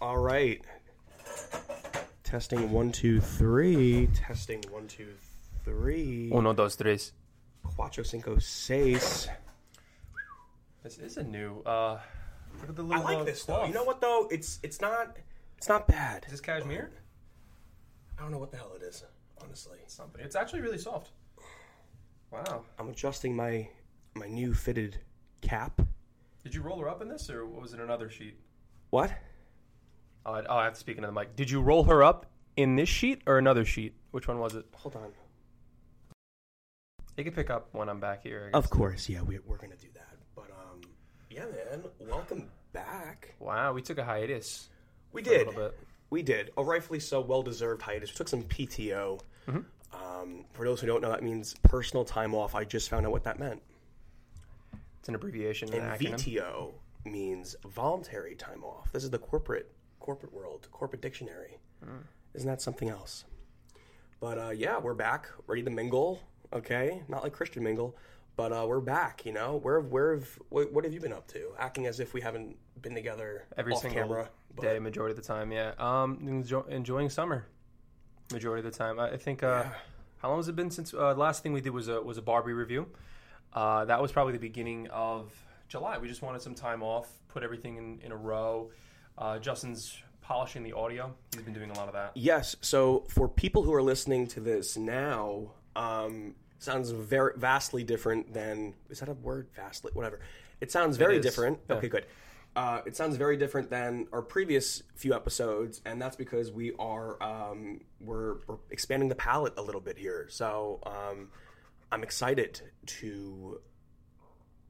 All right. Testing one, two, three. Testing one, two, three. Uno, dos, tres. Cuatro, cinco, seis. This is a new. Uh, look at the I little. like uh, this though. cloth. You know what though? It's it's not it's not bad. Is this cashmere? I don't know what the hell it is, honestly. Something. It's actually really soft. Wow. I'm adjusting my my new fitted cap. Did you roll her up in this, or was it another sheet? What? Oh, I, oh, I have to speak into the mic. Did you roll her up in this sheet or another sheet? Which one was it? Hold on. You can pick up when I'm back here. I Of course, yeah, we, we're gonna do that. But um, yeah, man, welcome back. Wow, we took a hiatus. We for a did. little bit. We did. A rightfully so, well deserved hiatus. We took some PTO. Um, for those who don't know, that means personal time off. I just found out what that meant. It's an abbreviation, an And acronym. VTO means voluntary time off. This is the corporate corporate world, corporate dictionary. Isn't that something else? But uh, yeah, we're back, ready to mingle. Okay, not like Christian mingle, but uh, we're back. You know, where where have what, what have you been up to? Acting as if we haven't been together Every single camera. but- day, majority of the time. Yeah. Um, enjoy, enjoying summer, majority of the time. I I think. Uh, Yeah. How long has it been since? Uh, last thing we did was a was a Barbie review. Uh, that was probably the beginning of July. We just wanted some time off, put everything in, in a row. Uh, Justin's polishing the audio. He's been doing a lot of that. Yes. So for people who are listening to this now, um, sounds very vastly different than is that a word? Vastly, whatever. It sounds very is. different. Yeah. Okay, good. Uh, it sounds very different than our previous few episodes, and that's because we are um, we're, we're expanding the palette a little bit here. So um, I'm excited to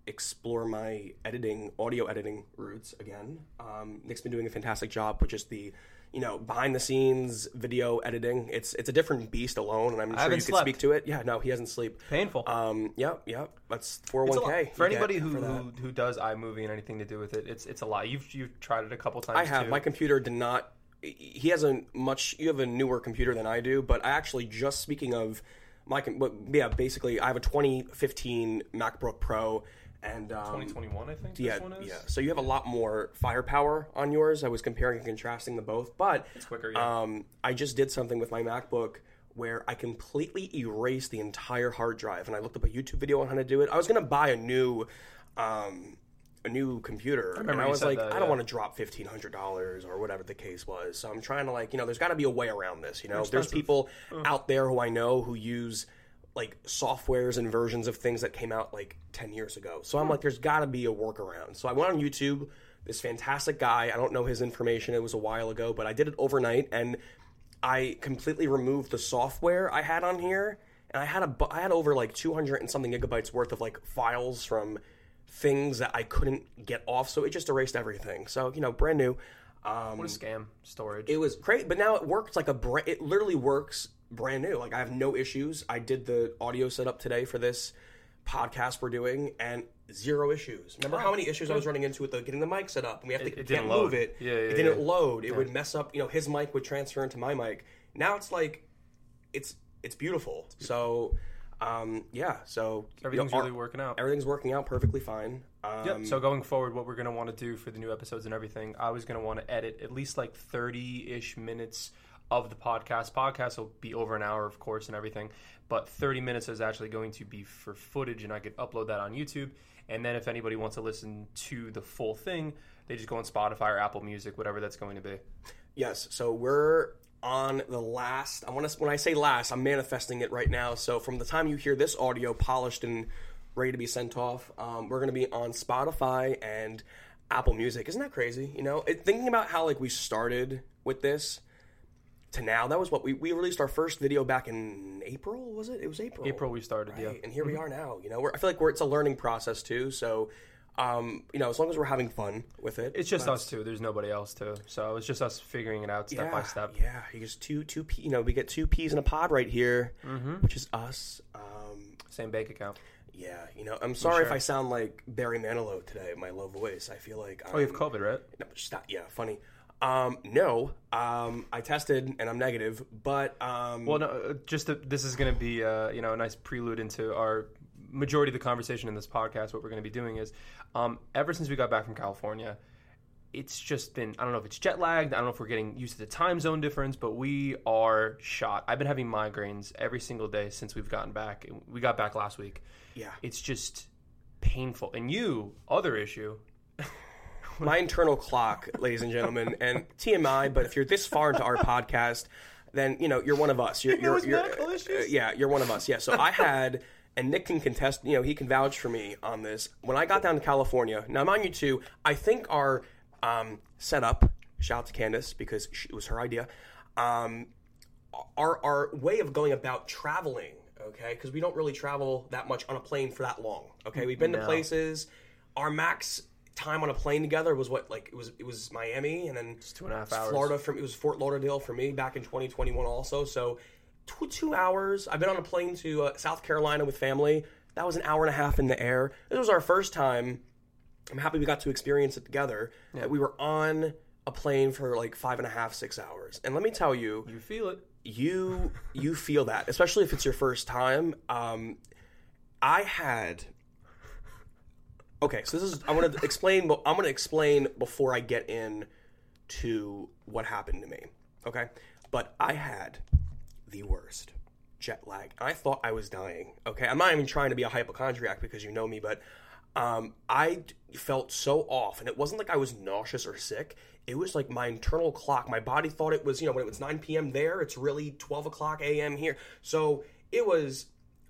explore my editing, audio editing roots again. Um, Nick's been doing a fantastic job with just the, you know, behind the scenes video editing. It's it's a different beast alone, and I'm sure you could speak to it. Yeah, no, he hasn't sleep. Painful. Um, yep, yep. That's It's a 401k. For anybody who, for who who does iMovie and anything to do with it, it's it's a lot. You've you've tried it a couple times. I have Too. my computer did not. He has a much. You have a newer computer than I do, but I actually just speaking of my. Yeah, basically, I have a 2015 MacBook Pro, and um, 2021, I think. Yeah, this one is. yeah. So you have a lot more firepower on yours. I was comparing and contrasting the both, but It's quicker. Yeah. um, I just did something with my MacBook where I completely erased the entire hard drive, and I looked up a YouTube video on how to do it. I was gonna buy a new, um, a new computer, and I was like, that, I don't want to drop fifteen hundred dollars or whatever the case was. So I'm trying to like, you know, there's got to be a way around this. You know, there's people out there who I know who use like softwares and versions of things that came out like 10 years ago. So I'm like, there's got to be a workaround. So I went on YouTube. This fantastic guy, I don't know his information. It was a while ago, but I did it overnight and I completely removed the software I had on here. And I had a, I had over like 200 and something gigabytes worth of like files from things that I couldn't get off. So it just erased everything. So, you know, brand new. Um, what a scam storage. it was great, but now it works like a brand. It literally works brand new. Like I have no issues. I did the audio setup today for this podcast we're doing, and zero issues. Remember how many issues I was running into with the getting the mic set up, and we have to It- it can't move it. Yeah, it didn't yeah. load. It would mess up. You know, his mic would transfer into my mic. Now it's like, it's it's beautiful. So, um, yeah. So you know, Everything's our- really working out. everything's working out perfectly fine. Um, Yep. So going forward, what we're to want to do for the new episodes and everything, I was to want to edit at least like thirty-ish minutes of the podcast. Podcast will be over an hour, of course, and everything, but thirty minutes is actually going to be for footage, and I could upload that on YouTube. And then if anybody wants to listen to the full thing, they just go on Spotify or Apple Music, whatever that's going to be. Yes. So we're on the last. I want to. When I say last, I'm manifesting it right now. So from the time you hear this audio polished and ready to be sent off, um, we're going to be on Spotify and Apple Music. Isn't that crazy? You know, it, thinking about how like we started with this to now. That was what we we released our first video back in April. Was it? It was April. April we started, yeah. And here we are now. You know, we're, I feel like we're it's a learning process too. So. Um, you know, as long as we're having fun with it, It's just us two. There's nobody else too. So it's just us figuring it out step yeah, by step. Yeah, you just two two p. You know, we get two peas in a pod right here, Mm-hmm. which is us. Um, Same bank account. yeah, you know, I'm sorry if. I sound like Barry Manilow today. My low voice. I feel like. Oh, you have I'm- COVID, right? No, stop. Yeah, funny. Um, no, um, I tested and I'm negative, but um, Well, no, uh, just to, this is going to be uh, you know a nice prelude into our majority of the conversation in this podcast. What we're going to be doing is, um, ever since we got back from California, it's just been I don't know if it's jet lagged. I don't know if we're getting used to the time zone difference, but we are shot. I've been having migraines every single day since we've gotten back. We got back last week. Yeah. It's just painful. And you, other issue, my internal clock, ladies and gentlemen, and TMI. But if you're this far into our podcast, then you know you're one of us. You're, you're, you're medical issues? uh, yeah, you're one of us. Yeah. So I had, and Nick can contest. You know, he can vouch for me on this. When I got down to California, now mind you too, I think our um, setup. Shout out to Candace because she, it was her idea. Um, our our way of going about traveling, okay? Because we don't really travel that much on a plane for that long. Okay, we've been to places. Our max time on a plane together was what like it was it was Miami and then two and a half hours. Florida from it was Fort Lauderdale for me back in 2021 also. So two, two hours. I've been on a plane to uh, South Carolina with family. That was an hour and a half in the air. This was our first time. I'm happy we got to experience it together. That we were on a plane for like five and a half, six hours. And let me tell you, you feel it. you you feel that, especially if it's your first time. Um, I had. Okay, so this is I want to explain. I'm going to explain before I get in to what happened to me. Okay, but I had the worst jet lag. I thought I was dying. Okay, I'm not even trying to be a hypochondriac because you know me, but um, I felt so off, and it wasn't like I was nauseous or sick. It was like my internal clock. My body thought it was, you know, when it was 9 p.m. there, it's really 12 o'clock a.m. here. So it was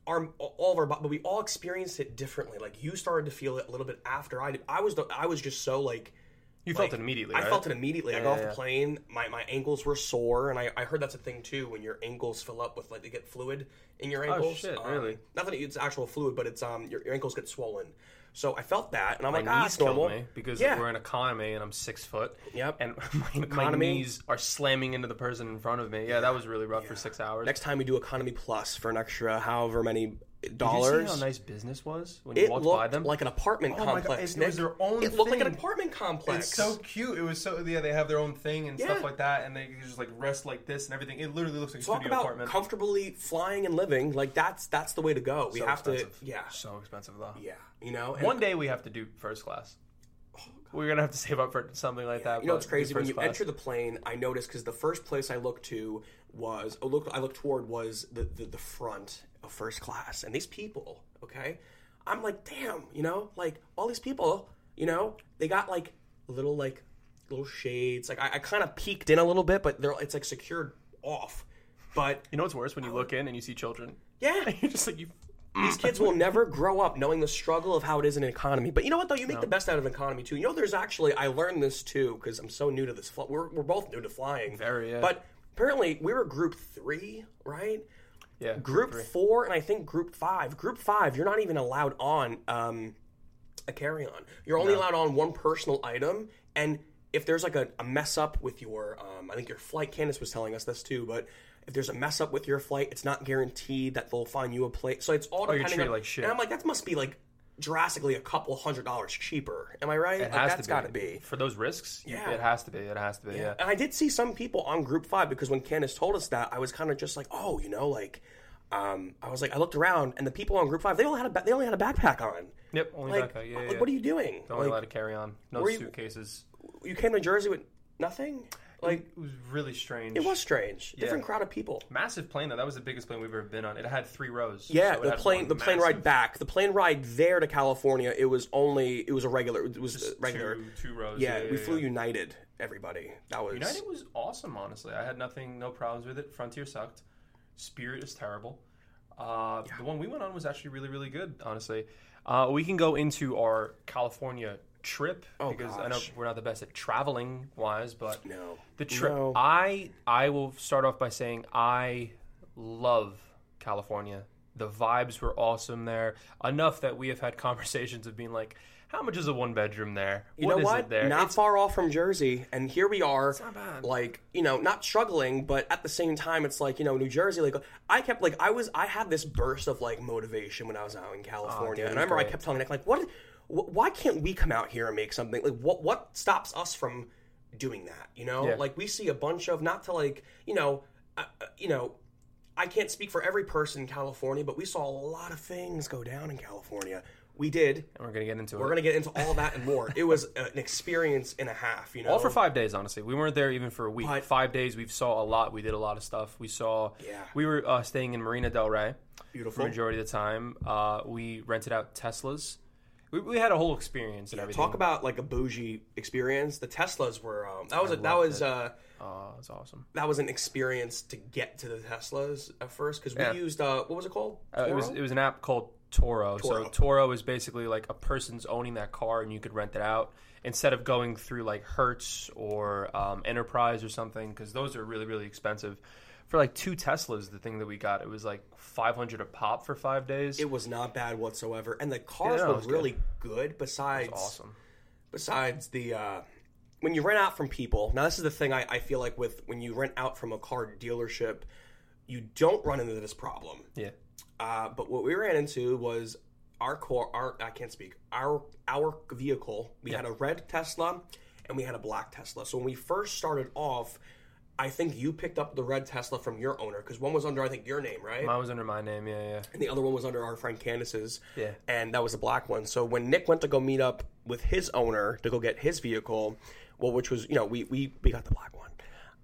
our all of our, but we all experienced it differently. Like you started to feel it a little bit after I did. I was, the, I was just so like You like, felt it immediately. I right? felt it immediately. I got off yeah, the plane. My, my ankles were sore, and I, I heard that's a thing too when your ankles fill up with like they get fluid in your ankles. Oh, shit, Um, really? Not that it's actual fluid, but it's um your, your ankles get swollen. So I felt that, and I'm My like, ah, it's normal. killed me because Yeah. we're in economy and I'm six foot. Yep. And my, my Economy. knees are slamming into the person in front of me. Yeah, that was really rough for six hours. Next time we do economy plus for an extra however many Did you dollars. see how nice business was when you it walked looked by them? like an apartment Oh my God, complex. it Nick. was their own It looked like an apartment complex. It's so cute. It was so yeah. They have their own thing and Yeah. stuff like that, and they can just like rest like this and everything. It literally looks like a Talk studio about apartment. comfortably flying and living. Like that's that's the way to go. We So have expensive. to, yeah, so expensive though. yeah. You know, One day we have to do first class. Oh, We're gonna have to save up for something like that. You know it's crazy? When you class. enter the plane, I noticed because the first place I looked to was oh, I looked I looked toward was the, the the front of first class, and these people. Okay, I'm like, damn, you know, like all these people, you know, they got like little like little shades. Like I, I kind of peeked in a little bit, but they're it's like secured off. But you know what's worse when you look in and you see children. yeah, You're just like you. these mm. kids will never grow up knowing the struggle of how it is in an economy. But you know what though, you make the best out of an economy too. You know, there's actually I learned this too because I'm so new to this. We're we're both new to flying. Very, yeah. But apparently we were group three, right? Yeah. Group three. four and I think group five. Group five, you're not even allowed on um, a carry-on. You're only allowed on one personal item, and if there's like a, a mess up with your, um, I think your flight. Candace was telling us this too, but. If there's a mess up with your flight, it's not guaranteed that they'll find you a place. So it's all Oh, you're treated on. like shit. And I'm like, that must be like drastically a couple hundred dollars cheaper. Am I right? It like, has that's to be. got to be. for those risks. Yeah. it has to be. It has to be. Yeah. And I did see some people on Group Five because when Candace told us that, I was kind of just like, oh, you know, like, um, I was like, I looked around and the people on Group Five, they only had a ba- they only had a backpack on. Yep. Only Like, backpack. Yeah. like yeah. what are you doing? Only Like, allowed to carry on. No were you- suitcases. you came to Jersey with nothing. Like It was really strange. it was strange. Different crowd of people. massive plane though. That was the biggest plane we've ever been on. It had three rows. Yeah, So the plane the plane ride back, the plane ride there to California. It was only it was a regular. It was uh, regular. Two, two rows. yeah, yeah, we yeah, flew yeah. United. Everybody, that was United was awesome, honestly. I had nothing, no problems with it. Frontier sucked. Spirit is terrible. Uh, The one we went on was actually really, really good, honestly. Uh, we can go into our California trip Oh, because I know we're not the best at traveling wise, but no the trip. No. I I will start off by saying I love California. The vibes were awesome there. Enough that we have had conversations of being like, "How much is a one bedroom there? You What know is what? there?" Not It's- far off from Jersey, and here we are. not bad. Like you know, not struggling, but at the same time, it's like you know, New Jersey. Like I kept like I was I had this burst of like motivation when I was out in California, Oh, dude, and I remember I kept telling Nick like, what? Wh- Why can't we come out here and make something? Like what? What stops us from doing that? You know, Yeah. like we see a bunch of not to like you know, uh, uh, you know. I can't speak for every person in California, but we saw a lot of things go down in California We did. and we're gonna get into it. We're gonna get into all that and more. It was an experience and a half. You know, All for five days, honestly. We weren't there even for a week. But- five days, we saw a lot. We did a lot of stuff. We saw. Yeah. We were uh, staying in Marina Del Rey for Beautiful. the majority of the time. Uh, we rented out Teslas. We, we had a whole experience and everything. Talk about like a bougie experience. The Teslas were um, that was a, that was it. uh, Oh, that's awesome. that was an experience to get to the Teslas at first because we Yeah. used uh, what was it called? Uh, it was it was an app called Turo. Turo. So Turo is basically like a person's owning that car and you could rent it out instead of going through like Hertz or um, Enterprise or something because those are really really expensive. For like two Teslas, the thing that we got, it was like five hundred a pop for five days. It was not bad whatsoever, and the cars Yeah, no, were was good. really good. Besides, awesome. besides the uh, when you rent out from people. Now, this is the thing I, I feel like with when you rent out from a car dealership, you don't run into this problem. Yeah. Uh, but what we ran into was our car. Our I can't speak. Our our vehicle. We had a red Tesla and we had a black Tesla. So when we first started off, I think you picked up the red Tesla from your owner because one was under I think your name, right? Mine was under my name. Yeah, yeah. and the other one was under our friend Candace's. Yeah. And that was the black one. So when Nick went to go meet up with his owner to go get his vehicle, well, which was you know we we, we got the black one.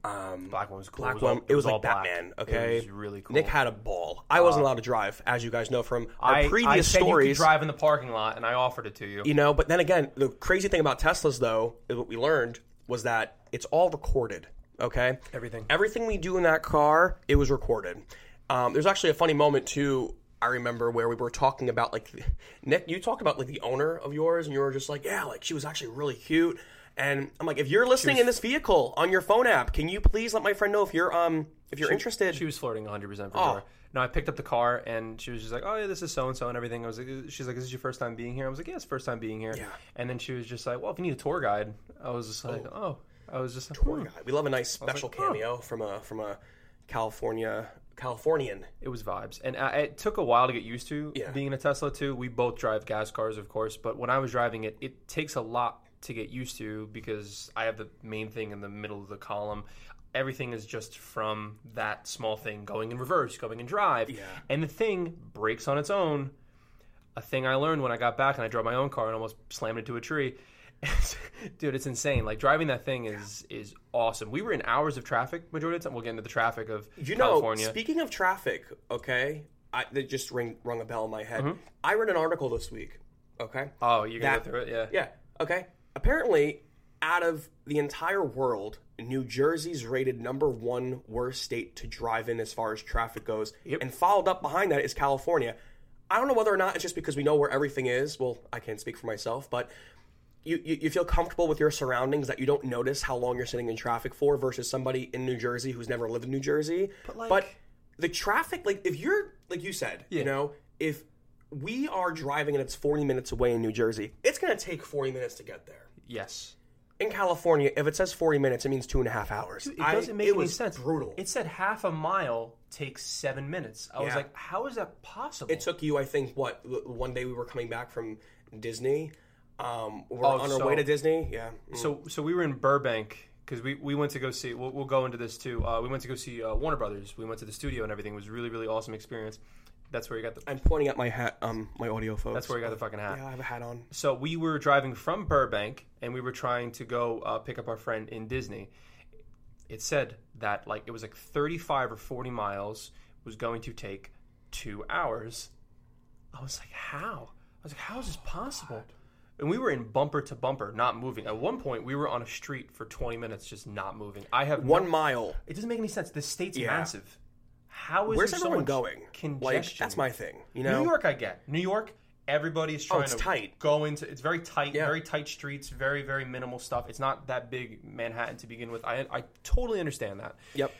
Um, Black one was cool. black it was all, one. It was, all like black. Batman. Okay. It was really cool. Nick had a ball. I wasn't allowed to drive, as you guys know from our I, I previous said you stories. could drive in the parking lot, and I offered it to you. You know, but then again, the crazy thing about Teslas, though, is what we learned was that it's all recorded. Okay, Everything. everything we do in that car, it was recorded. Um, there's actually a funny moment too. I remember where we were talking about like Nick. You talked about like the owner of yours, and you were just like, yeah, like she was actually really cute. And I'm like, if you're listening in this vehicle on your phone app, can you please let my friend know if you're um if you're interested? She was flirting 100 percent for Oh. sure. No, I picked up the car and she was just like, "Oh yeah, this is so and so and everything." I was like, "She's like, is this your first time being here?" I was like, "Yeah, it's first time being here." Yeah. And then she was just like, "Well, if you need a tour guide," I was just like, "Oh." I was just like, Poor "Hmm." guy. We love a nice special like, cameo from a from a California Californian. It was vibes, and I, it took a while to get used to Yeah. being in a Tesla too. We both drive gas cars, of course, but when I was driving it, it takes a lot to get used to because I have the main thing in the middle of the column. Everything is just from that small thing going in reverse, going in drive, Yeah. and the thing breaks on its own. A thing I learned when I got back and I drove my own car and almost slammed into a tree. Dude, it's insane. Like driving that thing is is awesome. We were in hours of traffic majority of the time. We'll get into the traffic of You know, California. speaking of traffic, okay, I, that just ring, rung a bell in my head. Mm-hmm. I read an article this week. Okay, oh, you're gonna that- go through it, yeah. yeah, okay. Apparently, out of the entire world, New Jersey's rated number one worst state to drive in as far as traffic goes, and followed up behind that is California. I don't know whether or not it's just because we know where everything is. Well, I can't speak for myself, but you, you, you feel comfortable with your surroundings that you don't notice how long you're sitting in traffic for versus somebody in New Jersey who's never lived in New Jersey. But, like- the traffic, like if you're like you said, you know, if we are driving and it's 40 minutes away in New Jersey, it's going to take 40 minutes to get there. Yes. In California, if it says 40 minutes, it means two and a half hours. It doesn't make it any was sense. Brutal. It said half a mile takes seven minutes. I was like, how is that possible? it took you, I think, what one day we were coming back from Disney. Um, we're on our so- way to Disney. Yeah. Mm. so so we were in Burbank because we, we went to go see. We'll, we'll go into this too. Uh, we went to go see uh, Warner Brothers. We went to the studio and everything. It was really really awesome experience. That's where you got the. I'm pointing at my hat, um, my audio folks. That's where you got the fucking hat. Yeah, I have a hat on. So we were driving from Burbank and we were trying to go uh, pick up our friend in Disney. It said that like it was like 35 or 40 miles was going to take two hours. I was like, how? I was like, how is this possible? And we were in bumper to bumper, not moving. At one point, we were on a street for 20 minutes, just not moving. I have One No, mile. it doesn't make any sense. The state's Yeah. massive. How is Where's there so everyone much going? Congestion. Like that's my thing. You know, New York, I get. New York, everybody is trying it's to tight. go into. It's very tight, Yeah. very tight streets, very very minimal stuff. It's not that big Manhattan to begin with. I I totally understand that. Yep.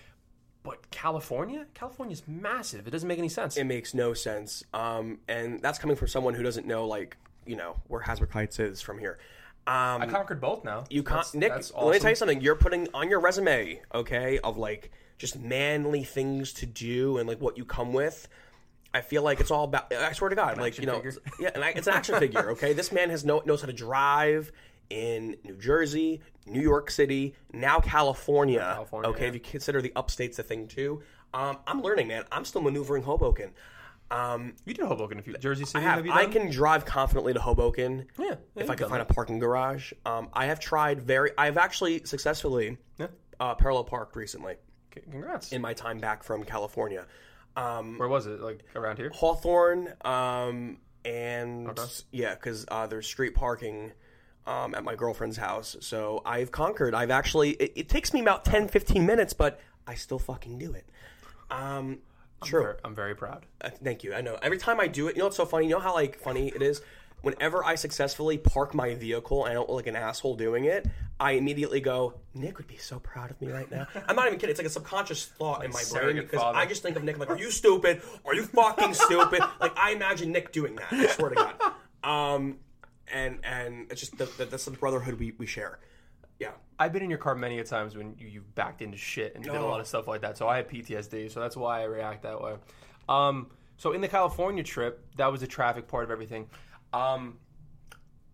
But California, California's massive. It doesn't make any sense. It makes no sense. Um, and that's coming from someone who doesn't know, like, you know, where Hasbrouck Heights is from here. Um, I conquered both now. you can't, That's- Nick. that's Let me tell you something. You're putting on your resume, okay, of like just manly things to do and like what you come with. I feel like it's all about. I swear to God, like you know, figure. yeah, and I, it's an action figure. Okay, this man has no knows how to drive in New Jersey, New York City, now California. California, okay, yeah. if you consider the upstates a thing too. Um, I'm learning, man. I'm still maneuvering Hoboken. Um, You did Hoboken a few. Jersey I City. have. you I can drive confidently to Hoboken Yeah. yeah, if I can find a parking garage. Um, I have tried very. I've actually successfully Yeah. uh, parallel parked recently Okay, Congrats. in my time back from California. Um, Where was it? Like around here? Hawthorne, um, and Okay. yeah, because uh, there's street parking um, at my girlfriend's house. So I've conquered. I've actually. It, it takes me about 10, 15 minutes, but I still fucking do it. Um, true. Ver- I'm very proud. Uh, thank you. I know. Every time I do it, you know what's so funny? You know how like funny it is. Whenever I successfully park my vehicle and I don't look like an asshole doing it, I immediately go, Nick would be so proud of me right now. I'm not even kidding. It's like a subconscious thought in my brain because father. I just think of Nick. I'm like, are you stupid? Are you fucking stupid? like I imagine Nick doing that. I swear to God. Um, and and it's just the, the, that's the brotherhood we, we share. Yeah. I've been in your car many a times when you, you've backed into shit and did a Oh. lot of stuff like that. So I have PTSD. So that's why I react that way. Um, so in the California trip, that was the traffic part of everything. Um,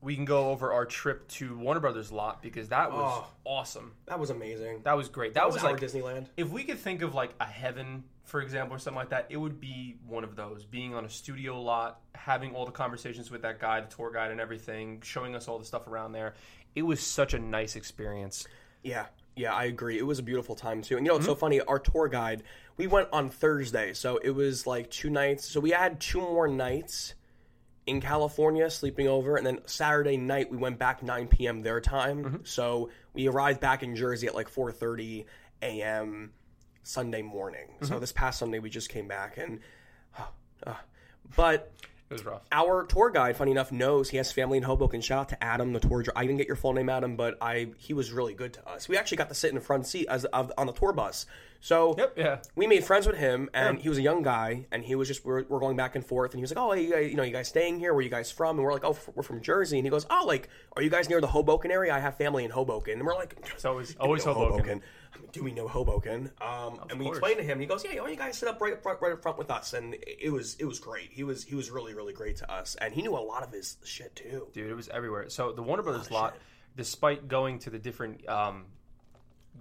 we can go over our trip to Warner Brothers lot because that was Oh. awesome. That was amazing. That was great. That, was, like Disneyland. if we could think of like a heaven, for example, or something like that, it would be one of those. Being on a studio lot, having all the conversations with that guy, the tour guide, and everything, showing us all the stuff around there. It was such a nice experience. Yeah, yeah, I agree. It was a beautiful time too. And you know, it's Mm-hmm. so funny. Our tour guide, we went on Thursday, so it was like two nights. So we had two more nights in California, sleeping over, and then Saturday night we went back 9 p.m. their time. Mm-hmm. So we arrived back in Jersey at like 4:30 a.m. Sunday morning. So Mm-hmm. this past Sunday we just came back, and uh, but Was rough. our tour guide, funny enough, knows he has family in Hoboken. Shout out to Adam, the tour. I didn't get your full name, Adam, but I he was really good to us. We actually got to sit in the front seat as of, on the tour bus. So Yep. Yeah. we made friends with him, and he was a young guy, and he was just we're, we're going back and forth, and he was like, "Oh, you, guys, you know, you guys staying here? Where are you guys from?" And we're like, "Oh, f- we're from Jersey." And he goes, "Oh, like, are you guys near the Hoboken area? I have family in Hoboken." And we're like, It's always always know Hoboken. I mean, do we know Hoboken? Um, and we course. explained to him, and he goes, "Yeah, why don't you guys sit up right up front, right up front with us?" And it was it was great. He was he was really really great to us, and he knew a lot of his shit too. Dude, it was everywhere. So the Warner Brothers lot, despite going to the different um,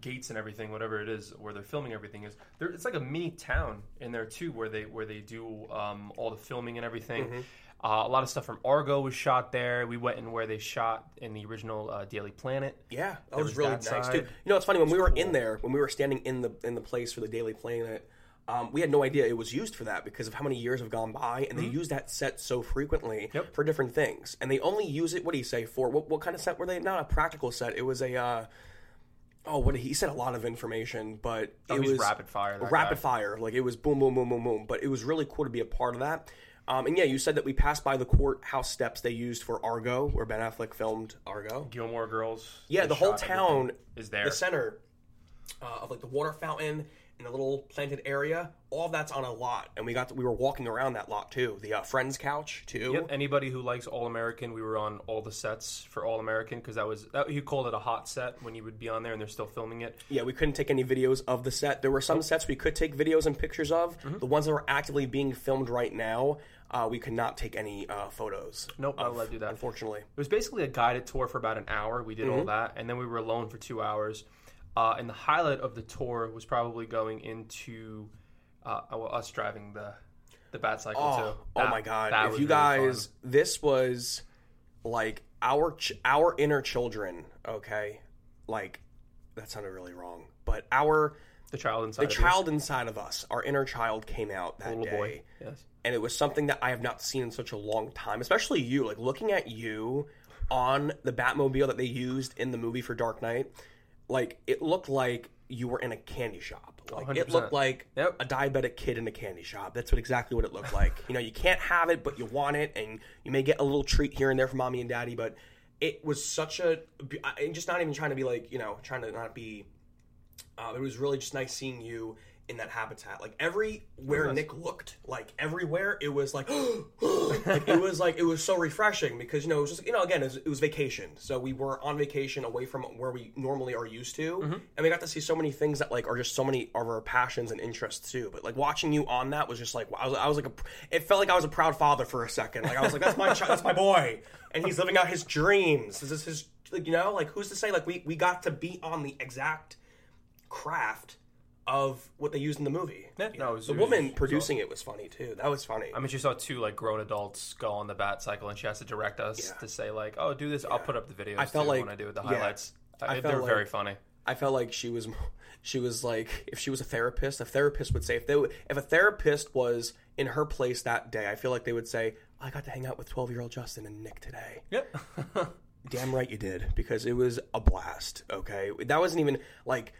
gates and everything, whatever it is, where they're filming everything is, there, it's like a mini town in there too, where they where they do um, all the filming and everything. Mm-hmm. Uh, a lot of stuff from Argo was shot there. We went in where they shot in the original uh, Daily Planet. Yeah, that was, was really that nice, side. dude. You know, it's funny when we were in there, when we were standing in the in the place for the Daily Planet. Um, we had no idea it was used for that because of how many years have gone by, and they use that set so frequently Mm-hmm. Yep. for different things. And they only use it. What do you say for? What, what kind of set were they? Not a practical set. It was a. Uh, oh, what he said a lot of information, but Oh, it was rapid fire, that rapid guy. fire. Like it was boom, boom, boom, boom, boom. But it was really cool to be a part of that. Um, and yeah, you said that we passed by the courthouse steps they used for Argo, where Ben Affleck filmed Argo. Gilmore Girls. Yeah, the whole town is there. The center uh, of like the water fountain and the little planted area, all of that's on a lot, and we got to, we were walking around that lot too. The uh, friends couch too. Yep. Anybody who likes All American, we were on all the sets for All American because that was that, he called it a hot set when you would be on there and they're still filming it. Yeah, we couldn't take any videos of the set. There were some sets we could take videos and pictures of. Mm-hmm. The ones that were actively being filmed right now, uh, we could not take any uh, photos. Nope, not of, allowed to do that. Unfortunately. It was basically a guided tour for about an hour. We did Mm-hmm. all that, and then we were alone for two hours. Uh, and the highlight of the tour was probably going into uh, us driving the the bat cycle Oh, too. oh my god! If you really fun. guys, this was like our ch- our inner children. Okay, like that sounded really wrong, but our the child inside, the child inside of us, our inner child, came out that day, boy, yes, and it was something that I have not seen in such a long time. Especially you, like looking at you on the Batmobile that they used in the movie for Dark Knight. Like it looked like you were in a candy shop. Like it 100%. looked like Yep. a diabetic kid in a candy shop. That's what exactly what it looked like. you know, you can't have it, but you want it, and you may get a little treat here and there from mommy and daddy. But it was such a, and just not even trying to be like, you know, trying to not be. Uh, it was really just nice seeing you in that habitat. Like everywhere. Nick looked, like everywhere, it was like, like it was like it was so refreshing because you know it was just you know again it was, it was vacation, so we were on vacation away from where we normally are used to, mm-hmm. and we got to see so many things that like are just so many of our passions and interests too. But like watching you on that was just like I was, I was like a, it felt like I was a proud father for a second. Like I was like that's my child, that's my boy, and he's living out his dreams. Is this is his like you know like who's to say like we we got to be on the exact craft of what they used in the movie. Yeah, no, it was- the it was- woman was producing it was funny too. That was funny. I mean, she saw two like grown adults go on the bat cycle, and she has to direct us Yeah. to say like, "Oh, do this." I'll put up the videos. I felt too like- when I do it, the yeah. highlights. I I, felt they're like- very funny. I felt like she was she was like if she was a therapist, a therapist would say if they would, if a therapist was in her place that day, I feel like they would say, "I got to hang out with 12-year-old Justin and Nick today." Yep. Damn right you did because it was a blast, okay? That wasn't even like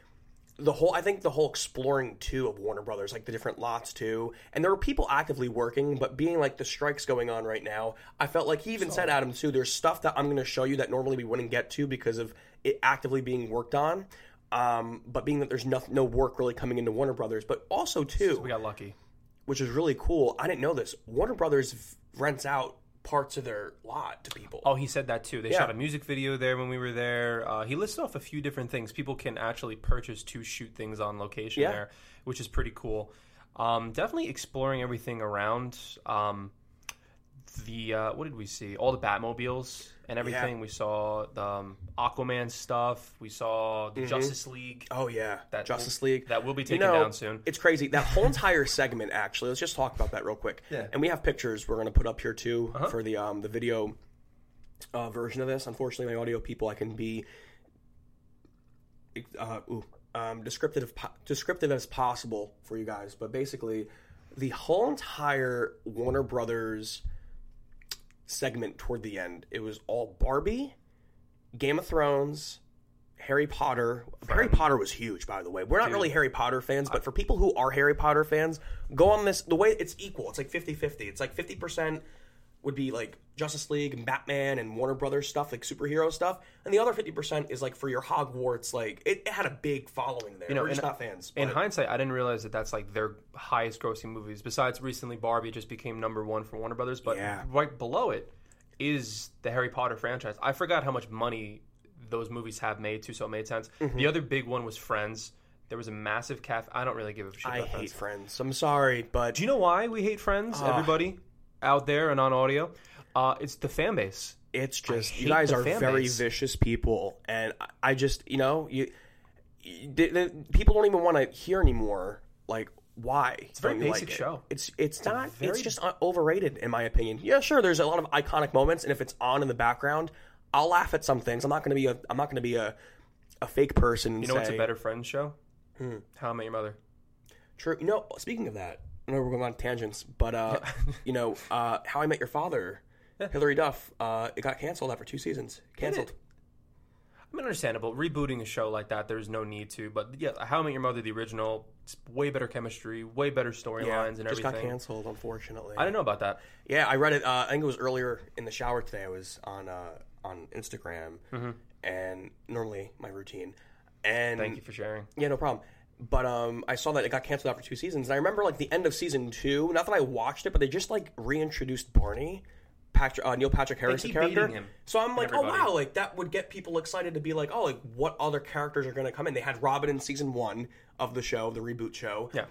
the whole I think the whole exploring too of Warner Brothers, like the different lots too. And there were people actively working, but being like the strikes going on right now, I felt like he even said Adam too, there's stuff that I'm gonna show you that normally we wouldn't get to because of it actively being worked on. Um, but being that there's no, no work really coming into Warner Brothers, but also too, we got lucky. which is really cool. I didn't know this. Warner Brothers v- rents out parts of their lot to people. Oh, he said that too. They Yeah. shot a music video there when we were there. Uh, he lists off a few different things. People can actually purchase to shoot things on location Yeah. there, which is pretty cool. Um, definitely exploring everything around. Um, the uh, what did we see? All the Batmobiles and everything. We saw the um, Aquaman stuff. We saw the Justice League. Oh yeah, That Justice League that will be taken know, down soon. It's crazy. That whole entire segment, actually. Let's just talk about that real quick. Yeah. Uh-huh. And we have pictures we're to put up here too for the um the video uh, version of this. Unfortunately, my audio people, I can be uh, ooh, um, descriptive descriptive as possible for you guys. But basically, the whole entire Warner Brothers segment toward the end, it was all Barbie, Game of Thrones, Harry Potter. Harry Potter was huge, by the way. We're not really Harry Potter fans, but for people who are Harry Potter fans, go on this. The way it's equal, it's like 50 50. It's like 50% would be like Justice League and Batman and Warner Brothers stuff, like superhero stuff. And the other 50% is like for your Hogwarts. Like, it, it had a big following there. You know, We're just not fans. In but- hindsight, I didn't realize that that's like their highest grossing movies. Besides, recently Barbie just became number one for Warner Brothers, but Yeah. right below it is the Harry Potter franchise. I forgot how much money those movies have made too, so it made sense. Mm-hmm. The other big one was Friends. There was a massive caf. I don't really give a shit I about hate Friends. Friends. I'm sorry, but Do you know why we hate Friends? Ah. Everybody out there and on audio, uh, it's the fan base. it's just you guys are very base. vicious people, and I- just you know you, you the, the, people don't even want to hear anymore. Like why? It's a very basic show. It's it's not. very- It's just overrated in my opinion. Yeah, sure. There's a lot of iconic moments, and if it's on in the background, I'll laugh at some things. I'm not going to be a I'm not to be a a fake person. You know what's a better friend show? Hmm. How I Met Your Mother. True. You know, speaking of that, I know we're going on tangents, but uh, you know, uh, How I Met Your Father, Hilary Duff, uh, it got canceled after two seasons. Canceled. I mean, understandable. Rebooting a show like that, there's no need to. But yeah, How I Met Your Mother, the original, it's way better chemistry, way better storylines Yeah, and just got everything. canceled, unfortunately. I didn't know about that. Yeah, I read it. Uh, I think it was earlier in the shower today. I was on uh, on Instagram, and normally my routine. And Thank you for sharing. yeah, no problem. But um, I saw that it got canceled after two seasons, and I remember like the end of season two. Not that I watched it, but they just like reintroduced Barney, Patrick uh, Neil Patrick Harris character. so I'm like, oh wow, like that would get people excited to be like, oh, like what other characters are going to come in? They had Robin in season one of the show, the reboot show Yeah.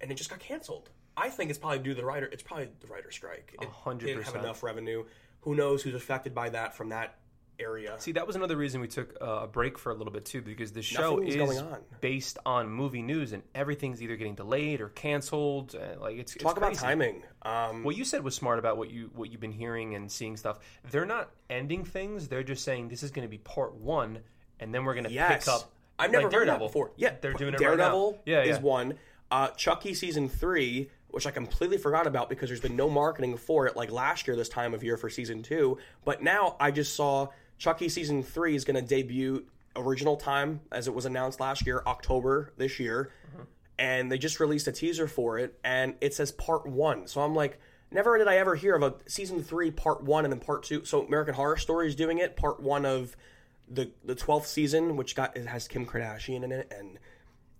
and it just got canceled. I think it's probably due to the writer. It's probably the writer strike. It hundred didn't have enough revenue. Who knows who's affected by that from that area? See, that was another reason we took uh, a break for a little bit too, because the show Nothing's is going on. based on movie news, and everything's either getting delayed or canceled. Uh, like it's, it's Talk about crazy. timing. Um, What you said was smart about what you what you've been hearing and seeing stuff. They're not ending things; they're just saying this is going to be part one, and then we're going to yes, pick up. I've never like heard that Daredevil. before. Yeah, they're doing it Daredevil right now. Yeah, is yeah. one. Uh, Chucky season three, which I completely forgot about because there's been no marketing for it like last year this time of year for season two. But now I just saw Chucky season three is going to debut original time as it was announced last year, October this year, and they just released a teaser for it, and it says part one. So I'm like. Never did I ever hear of a season three, part one, and then part two. So American Horror Story is doing it, part one of the the twelfth season, which got it has Kim Kardashian in it and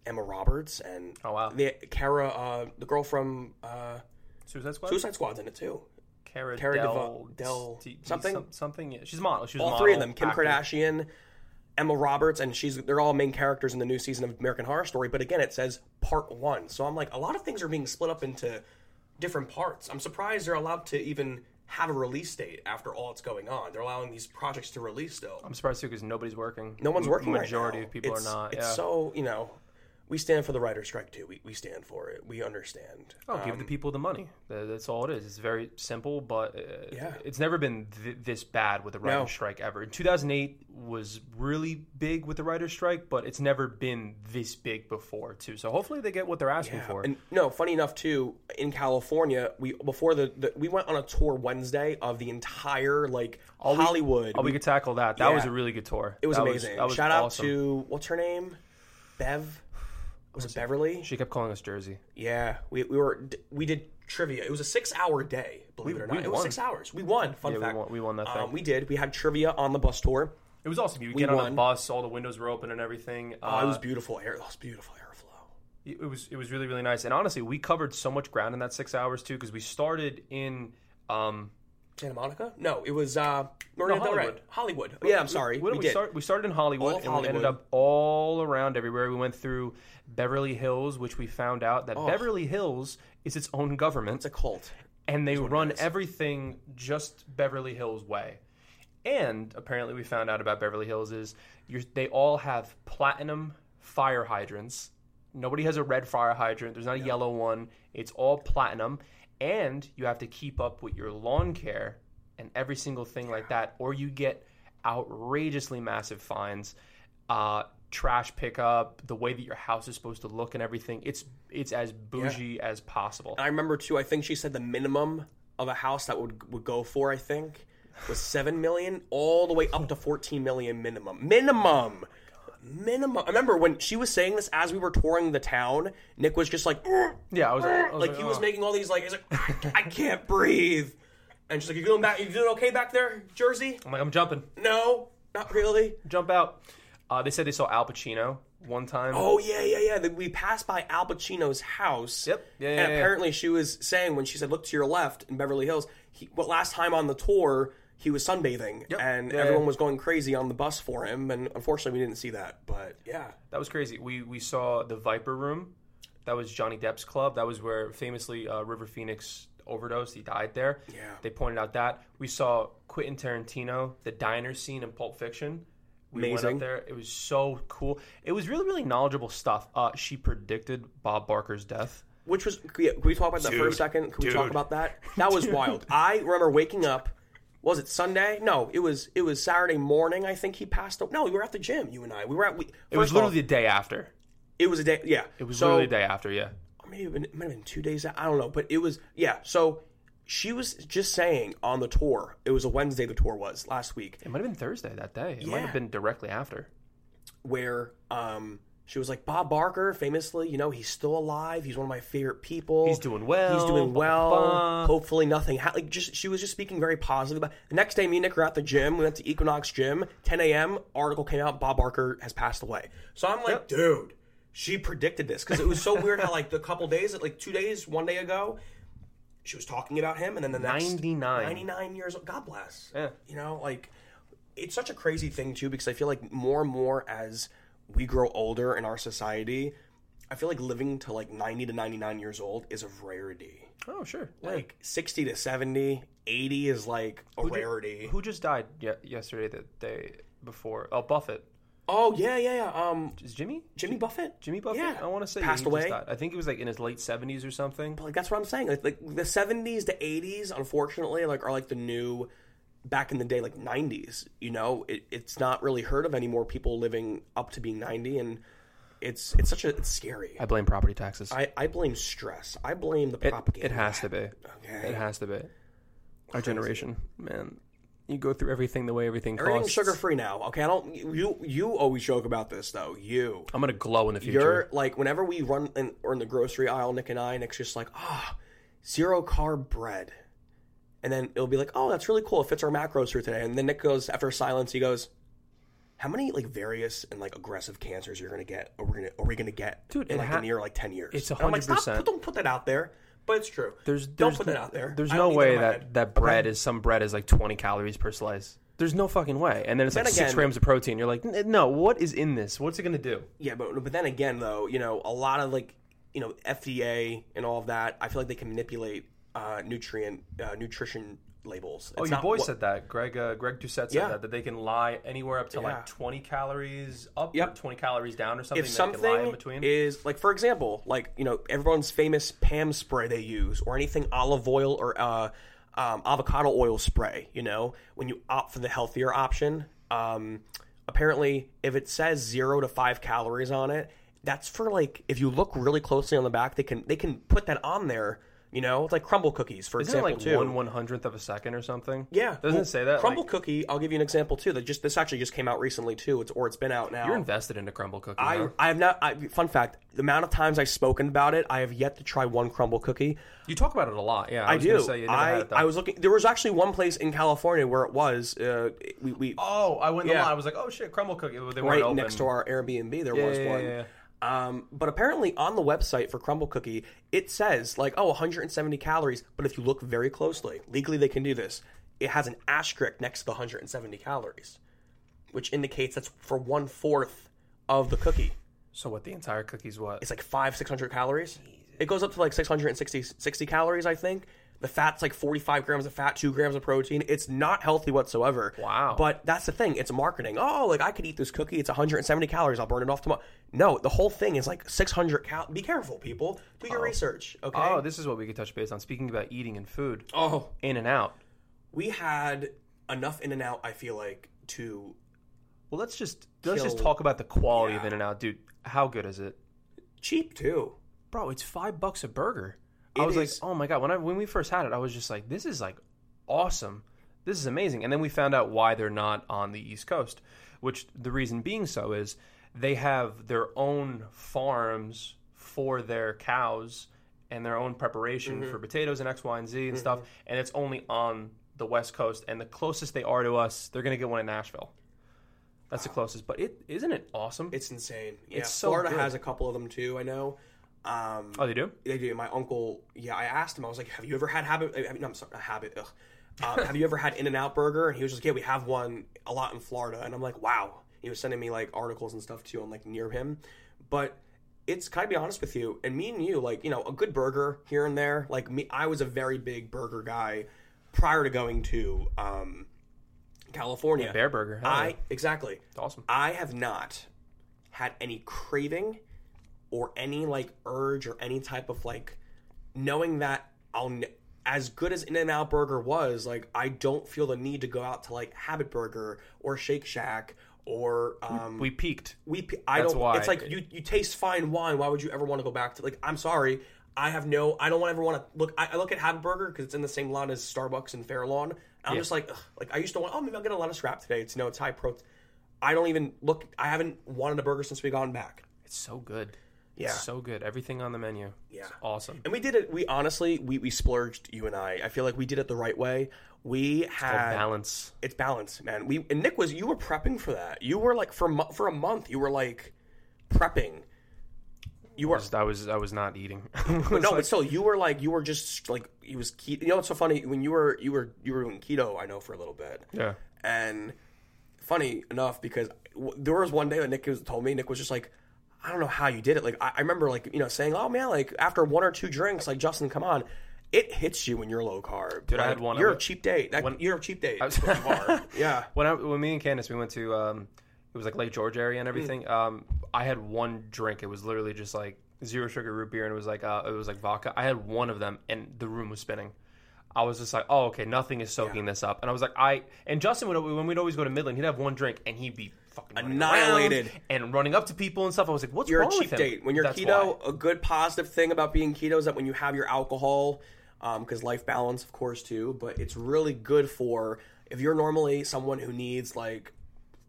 Emma Roberts and Oh, wow. the Cara, uh, the girl from uh, Suicide Squad. Suicide Squad's in it too. Cara, Cara Del, Del- something? some- something. Yeah. She's a model. She's a All model, three of them, Kim actor. Kardashian, Emma Roberts, and she's they're all main characters in the new season of American Horror Story. But again, it says part one, so I'm like, a lot of things are being split up into different parts. I'm surprised they're allowed to even have a release date after all that's going on. They're allowing these projects to release still. I'm surprised too because nobody's working. No one's working right Majority now. of people It's- are not. It's yeah. so you know, we stand for the writer's strike too. We, we stand for it. We understand. Oh, give the Um, people the money. That's all it is. It's very simple, but uh, Yeah. it's never been th- this bad with the writer's No. strike ever. 2008 was really big with the writer's strike, but it's never been this big before too. So hopefully they get what they're asking Yeah, for. And no, funny enough too, in California, we before the, the we went on a tour Wednesday of the entire like we- Hollywood. oh, we could tackle that. That was a really good tour. it was That amazing. that was Shout out to what's her name, Bev. Was it Beverly? She kept calling us Jersey. Yeah, we, we were we did trivia. It was a six hour day. Believe We- it or not, it was six hours. We won. Fun Yeah, we fact. won- we won that Um, thing. we did. We had trivia on the bus tour. It was awesome. You We get on the bus, all the windows were open and everything. Oh, it was Uh, beautiful air. It was beautiful airflow. it was it was really really nice. And honestly, we covered so much ground in that six hours too because we started in. Um, Santa Monica? No, it was uh, Marina Del Rey. Hollywood. Hollywood. yeah, I'm sorry. We, We, we, did. start, we started in Hollywood All of and we ended up all around everywhere. We went through Beverly Hills, which we found out that Beverly Hills is its own government, it's a cult. and they run everything just Beverly Hills way. And apparently, we found out about Beverly Hills is you're, they all have platinum fire hydrants. Nobody has a red fire hydrant. There's not a yellow one. It's all platinum, and you have to keep up with your lawn care and every single thing like that, or you get outrageously massive fines. Uh, trash pickup, the way that your house is supposed to look, and everything. It's it's as bougie as possible. And I remember too. I think she said the minimum of a house that would would go for. I think was seven million, all the way up to fourteen million minimum. Minimum. Minimum. I remember when she was saying this as we were touring the town. Nick was just like. Yeah, I was, I was like he was making all these like, he's like, I can't breathe. And she's like, "You doing back? You doing okay back there, Jersey? I'm like, I'm jumping. No, not really." jump out. Uh, they said they saw Al Pacino one time. Oh yeah, yeah, yeah. We passed by Al Pacino's house. Yep. Yeah, and yeah, yeah. apparently she was saying when she said, "Look to your left" in Beverly Hills. He, well, last time on the tour, he was sunbathing, Yep. and Yeah, everyone yeah. was going crazy on the bus for him. And unfortunately, we didn't see that. But yeah, That was crazy. We we saw the Viper Room. That was Johnny Depp's club. That was where famously uh, River Phoenix overdosed. He died there. Yeah. They pointed out that. We saw Quentin Tarantino, the diner scene in Pulp Fiction. We went Amazing. up there. It was so cool. It was really, really knowledgeable stuff. Uh, she predicted Bob Barker's death. which was. Can we, can we talk about that for a second? Can we talk about that? That was wild. I remember waking up. Was it Sunday? No, it was. It was Saturday morning. I think he passed. away. No, we were at the gym. You and I. We were at. We, It was literally the day after. It was a day. Yeah, It was so, literally the day after. Yeah. or maybe it might have been two days. I don't know, but it was yeah. So she was just saying on the tour. It was a Wednesday. The tour was last week, It might have been Thursday that day. It might have been directly after. where um she was like Bob Barker, famously, you know, he's still alive. He's one of my favorite people. He's doing well, He's doing well. blah, blah. Hopefully, nothing. Ha- like just she was just speaking very positive. About the next day, me and Nick were at the gym. We went to Equinox Gym. 10 a.m. Article came out. Bob Barker has passed away. So I'm like, dude, she predicted this because it was so weird how like the couple days, like two days, one day ago, she was talking about him, and then the next 99. 99 years old. God bless. Yeah. You know, like it's such a crazy thing too because I feel like more and more as we grow older in our society, I feel like living to like 90 to 99 years old is a rarity. Oh, sure. Yeah. Like 60 to 70, 80 is like a rarity. Who just died ye- yesterday? That day before? Oh, Buffett. oh, yeah, yeah, yeah. Um Is Jimmy? Jimmy Buffett? Jimmy Buffett. Yeah. I want to say Passed away. I think he was like in his late seventies or something. like that's what I'm saying. Like, like the 70s to 80s, unfortunately, like are like the new back in the day, like 90s. You know, it, it's not really heard of anymore. People living up to being 90, and it's it's such a it's scary. I blame property taxes. I, I blame stress. I blame the it, propaganda. it has to be. Okay. It has to be. Our generation, man. You go through everything the way everything Everything's costs. sugar free now. Okay, I don't. You you always joke about this though. You I'm gonna glow in the future. you're like whenever we run in, or in the grocery aisle, Nick and I, Nick's just like ah, zero carb bread, and then it'll be like oh that's really cool. It fits our macros for today. And then Nick goes after a silence, he goes. How many like various and like aggressive cancers you're gonna get? Are we gonna are we gonna get, Dude, In like ha- the near like ten years? it's a stop, 100%. Don't put that out there. But it's true. There's, don't put that out there. There's no way that head. that bread is some bread is like 20 calories per slice. There's no fucking way. And then it's like six again- grams of protein. You're like, no, what is in this? What's it gonna do? Yeah, but but then again, though, you know, a lot of like, you know, FDA and all of that, I feel like they can manipulate uh, nutrient uh, nutrition labels. Oh, It's your boy said that. Greg uh, Greg Doucette said Yeah. that that they can lie anywhere up to Yeah. like twenty calories up, Yep. twenty calories down, or something. if they can lie in something between. is like for example like you know everyone's famous pam spray they use or anything olive oil or uh, um, avocado oil spray you know when you opt for the healthier option um, apparently if it says zero to five calories on it that's for like if you look really closely on the back they can they can put that on there you know it's like Crumbl cookies for example. Isn't it like too one one hundredth of a second or something? yeah doesn't it say that? Crumbl Like, cookie i'll give you an example too that just this actually just came out recently too it's or it's been out now you're invested into Crumbl cookie. I, huh? I have not. I, fun fact: the amount of times I've spoken about it, I have yet to try one Crumbl cookie. you talk about it a lot. Yeah, I, I, was do. Say you never had I it. I was looking. There was actually one place in California where it was. Uh, we, we Oh, I went Yeah. the line. I was like, oh shit, Crumbl cookie. They weren't right open. next to our Airbnb. There Yeah, was yeah, one. Um, but apparently on the website for Crumbl Cookie, it says like, oh, 170 calories. But if you look very closely, legally they can do this. It has an asterisk next to the 170 calories, which indicates that's for one fourth of the cookie. So what? The entire cookie's what? it's like five six hundred calories. It goes up to like 660 60 calories, I think. The fat's like 45 grams of fat, 2 grams of protein. It's not healthy whatsoever. Wow. But that's the thing. It's marketing. Oh, like I could eat this cookie. It's 170 calories. I'll burn it off tomorrow. No, the whole thing is like 600 cal. Be careful, people. Do your oh. research, okay? oh, this is what we could touch base on. Speaking about eating and food, oh, in and out. we had enough in and out, I feel like, to Well, let's just let's just talk about the quality of In and Out, dude. How good is it, cheap too. bro? It's five bucks a burger. I was is- like, oh my god. When I when we first had it, I was just like, this is like awesome. This is amazing. And then we found out why they're not on the East Coast, which the reason being so is they have their own farms for their cows and their own preparation Mm-hmm. for potatoes and X, Y, and Z and stuff. And it's only on the West Coast. And the closest they are to us, they're going to get one in Nashville. That's the closest. But it isn't it awesome? It's insane. Yeah, It's so Florida good. has a couple of them too, I know. Um, oh, they do? They do. My uncle, yeah, I asked him. I was like, "Have you ever had habit? I mean, no, I'm sorry, habit. Um, have you ever had In and Out Burger?" And he was just, "Yeah, we have one a lot in Florida." And I'm like, "Wow." He was sending me like articles and stuff too on like near him, but it's kind of be honest with you, and me and you, like you know, a good burger here and there. Like me, I was a very big burger guy prior to going to um, California. Bear Burger. yeah. I exactly. It's awesome. I have not had any craving or any like urge or any type of like knowing that I'll n- as good as In and Out Burger was, like I don't feel the need to go out to like Habit Burger or Shake Shack or um We peaked. we p- I That's don't why. it's like you you taste fine wine, why would you ever want to go back to like I'm sorry, I have no I don't want to ever want to look I, I look at Habit Burger cuz it's in the same line as Starbucks and Fair Lawn. I'm Yeah. just like ugh, like I used to want oh maybe I'll get a lettuce wrap today. It's no it's high protein. I don't even look I haven't wanted a burger since we gone back. It's so good. Yeah. It's so good. Everything on the menu. Yeah. It's awesome. And we did it. We honestly, we, we splurged. You and I. I feel like we did it the right way. We Called had balance. it's balance, man. We and Nick was you were prepping for that. You were like for for a month. You were like prepping. You were I was I was not eating. but no, but still, you were like you were just like he was keto. You know what's so funny when you were you were you were doing keto. I know for a little bit. yeah. And funny enough, because w- there was one day that Nick was, told me, Nick was just like, I don't know how you did it. Like, I, I remember, like, you know, saying, oh man, like, after one or two drinks, like, Justin, come on. It hits you when you're low carb. Dude, I had one- You're a cheap date. That, when- you're a cheap date. I was- yeah. When I when me and Candace we went to um it was like Lake George area and everything. Um I had one drink. It was literally just like zero sugar root beer and it was like uh it was like vodka. I had one of them and the room was spinning. I was just like, oh, okay, nothing is soaking this up. And I was like, I and Justin would when we'd always go to Midland, he'd have one drink and he'd be fucking Annihilated. and running up to people and stuff. I was like, what's You're a wrong cheap with him? date. When you're That's keto, why. a good positive thing about being keto is that when you have your alcohol, um, because life balance, of course, too, but it's really good for if you're normally someone who needs like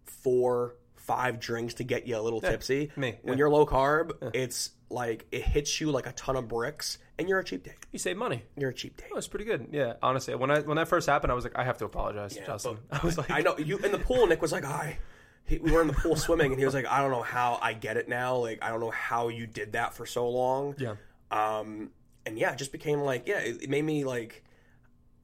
four, five drinks to get you a little tipsy. me, When yeah. you're low carb, it's like it hits you like a ton of bricks, and you're a cheap date. you save money. You're a cheap date. Oh, that was pretty good. Yeah, honestly, when I when that first happened, I was like, I have to apologize, Yeah, Justin. I was like, I know you in the pool. Nick was like, "I." He, we were in the pool swimming, and he was like, "I don't know how I get it now. Like, I don't know how you did that for so long." Yeah. Um, and yeah, it just became like, yeah, it, it made me like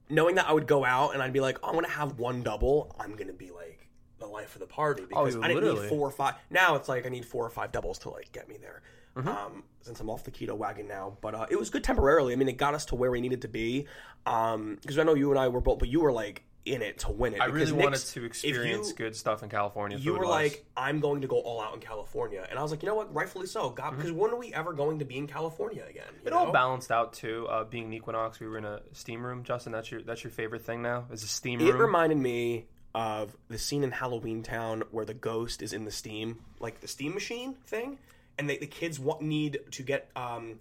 knowing that I would go out and I'd be like, oh, I'm gonna have one double. I'm gonna be like, the life of the party because you I didn't literally- need four or five. Now it's like I need four or five doubles to like get me there. Um, since I'm off the keto wagon now, but uh, it was good temporarily. I mean, it got us to where we needed to be. Because I know you and I were both, but you were like in it to win it. I really wanted to experience you- good stuff in California. you were like, I'm going to go all out in California, and I was like, you know what? Rightfully so, God, Mm-hmm. because when are we ever going to be in California again? It all balanced out too. Uh, being in Equinox, we were in a steam room. Justin, that's your that's your favorite thing now? Is a steam It room? reminded me of the scene in Halloweentown where the ghost is in the steam, like the steam machine thing, and they, the kids want, need to get um,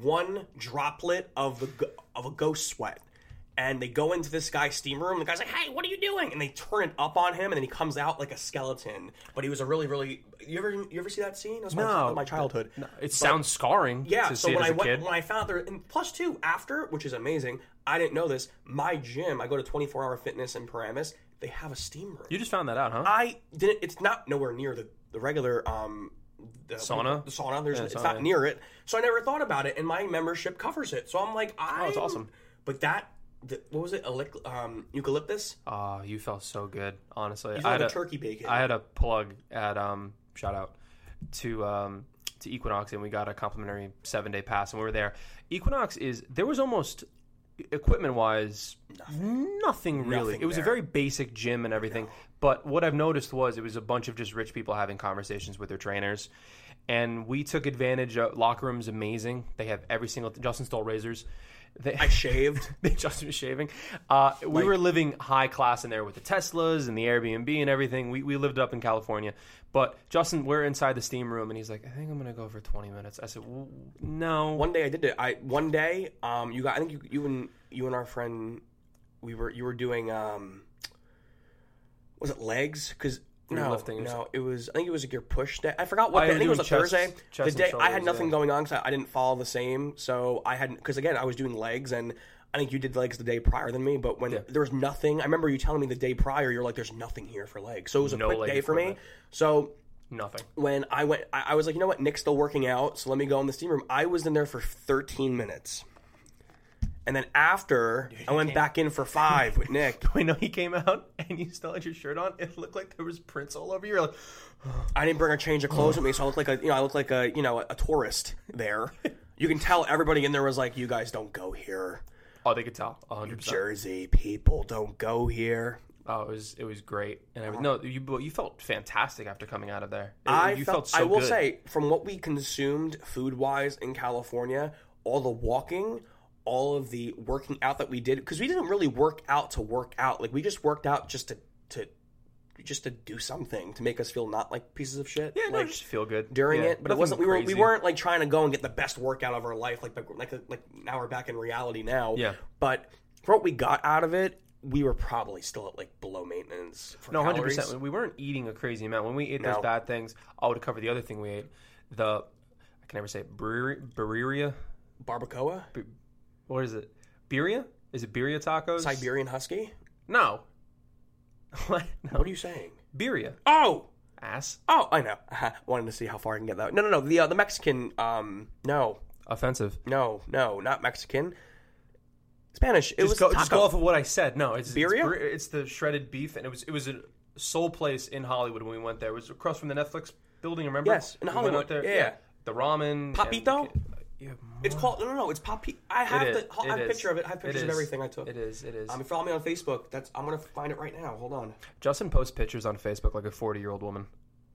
one droplet of the of a ghost sweat. And they go into this guy's steam room. The guy's like, "Hey, what are you doing?" And they turn it up on him, and then he comes out like a skeleton. But he was a really, really. You ever you ever see that scene? That was my, No. my childhood. it sounds scarring. Yeah, to so when as I a went, kid. when I found out there, and plus two after, which is amazing. I didn't know this. My gym, I go to 24 Hour Fitness in Paramus. They have a steam room. you just found that out, huh? I didn't. It's not nowhere near the the regular um the, Sauna? The sauna. There's Yeah, it's sauna, not yeah. near it. So I never thought about it, and my membership covers it. So I'm like, I. Oh, it's awesome. But that. The, what was it? Elic- um, eucalyptus. Oh, you felt so good, honestly. I had like a turkey bacon. I had a plug at um shout out to um to Equinox and we got a complimentary seven day pass and we were there. Equinox is there was almost equipment wise nothing, really. Nothing it was there. a very basic gym and everything. But what I've noticed was it was a bunch of just rich people having conversations with their trainers. And we took advantage of locker room's amazing. They have every single Justin stole razors. They, I shaved. they just was shaving. Uh, we were living high class in there with the Teslas and the Airbnb and everything. We, we lived up in California. But Justin, we're inside the steam room, and he's like, "I think I'm gonna go for 20 minutes." I said, w- "No." One day I did it. I one day, um, you got. I think you, you and you and our friend, we were you were doing. Um, was it legs? Because no, lifting no, it was. I think it was like your push day. I forgot what. I day. I was think it was a chest- Thursday. chest the day I had nothing yeah. going on because I, didn't follow the same. So I hadn't because again I was doing legs and. I think you did legs the day prior than me, but when there was nothing, I remember you telling me the day prior, you're like, "There's nothing here for legs." So it was a No quick day for me. equipment. So Nothing. when I went, I, I was like, you know what, Nick's still working out, so let me go in the steam room. I was in there for 13 minutes, and then after, I went back in for five with Nick. I know he came out and you still had your shirt on. It looked like there was prints all over you. You're like, I didn't bring a change of clothes with me, so I looked like a, you know, I looked like a, you know, a tourist there. You can tell everybody in there was like, you guys don't go here. oh, they could tell. 100. percent Jersey people don't go here. Oh, it was it was great. And everything. Uh, no, you you felt fantastic after coming out of there. It- I you felt, so I will good. say, from what we consumed food wise in California, all the walking, all of the working out that we did, because we didn't really work out to work out. Like we just worked out just to to just to do something to make us feel not like pieces of shit. yeah, no, just feel good during Yeah, it, but it wasn't. We were we weren't like trying to go and get the best workout of our life. Like like like now we're back in reality now. Yeah. But for what we got out of it, we were probably still at like below maintenance. For No, hundred percent. We weren't eating a crazy amount when we ate No. those bad things. I would cover the other thing we ate. The I can never say it. Brewery. Barbacoa, What is it? Birria? Is it birria tacos? Siberian Husky. No. what? No. What are you saying? Birria. Oh, Ass. oh, I know. Wanted to see how far I can get that. No, no, no. The uh, the Mexican. Um, no, Offensive. no, no, not Mexican. Spanish. It Just was go, just go off of what I said. No, it's Birria? It's, it's the shredded beef, and it was it was a sole place in Hollywood when we went there. It was across from the Netflix building. Remember? Yes, in We Hollywood. there. Yeah, yeah. The ramen. Papito? and- yeah, It's called no, no, no. It's Papi. I have It the. I have It a is. picture of it. I have It pictures of is. everything I took. It is. It is. Um, if you follow me on Facebook, that's I'm gonna find it right now. Hold on. Justin posts pictures on Facebook like a 40 year old woman.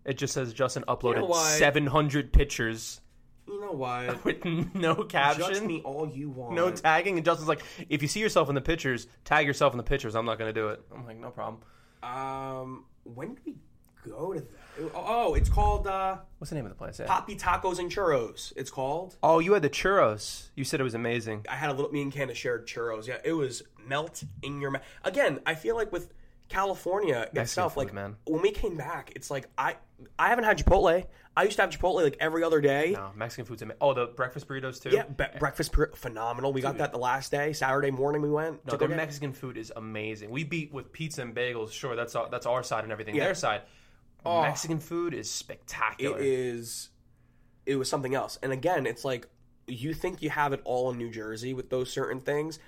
It just says Justin uploaded You know 700 pictures You know what? with no Judge caption, me all you want. no tagging. And Justin's like, if you see yourself in the pictures, tag yourself in the pictures. I'm not going to do it. I'm like, no problem. um, when did we go to that? Oh, it's called uh, What's the name of the place? Yeah. Poppy Tacos and Churros. It's called. Oh, you had the churros. You said it was amazing. I had a little. Me and Candace shared churros. Yeah, it was melt in your mouth. Again, I feel like with California itself, food, like man. when we came back, it's like I I haven't had Chipotle. I used to have Chipotle like every other day. No, Mexican food's amazing. Oh, the breakfast burritos too. Yeah, be- breakfast pr- phenomenal. We got that the last day, Saturday morning. We went. No, their Mexican food is amazing. We beat with pizza and bagels. Sure, that's our, that's our side and everything. Yeah. Their side, Mexican food is spectacular. it is it was something else and again it's like you think you have it all in new jersey with those certain things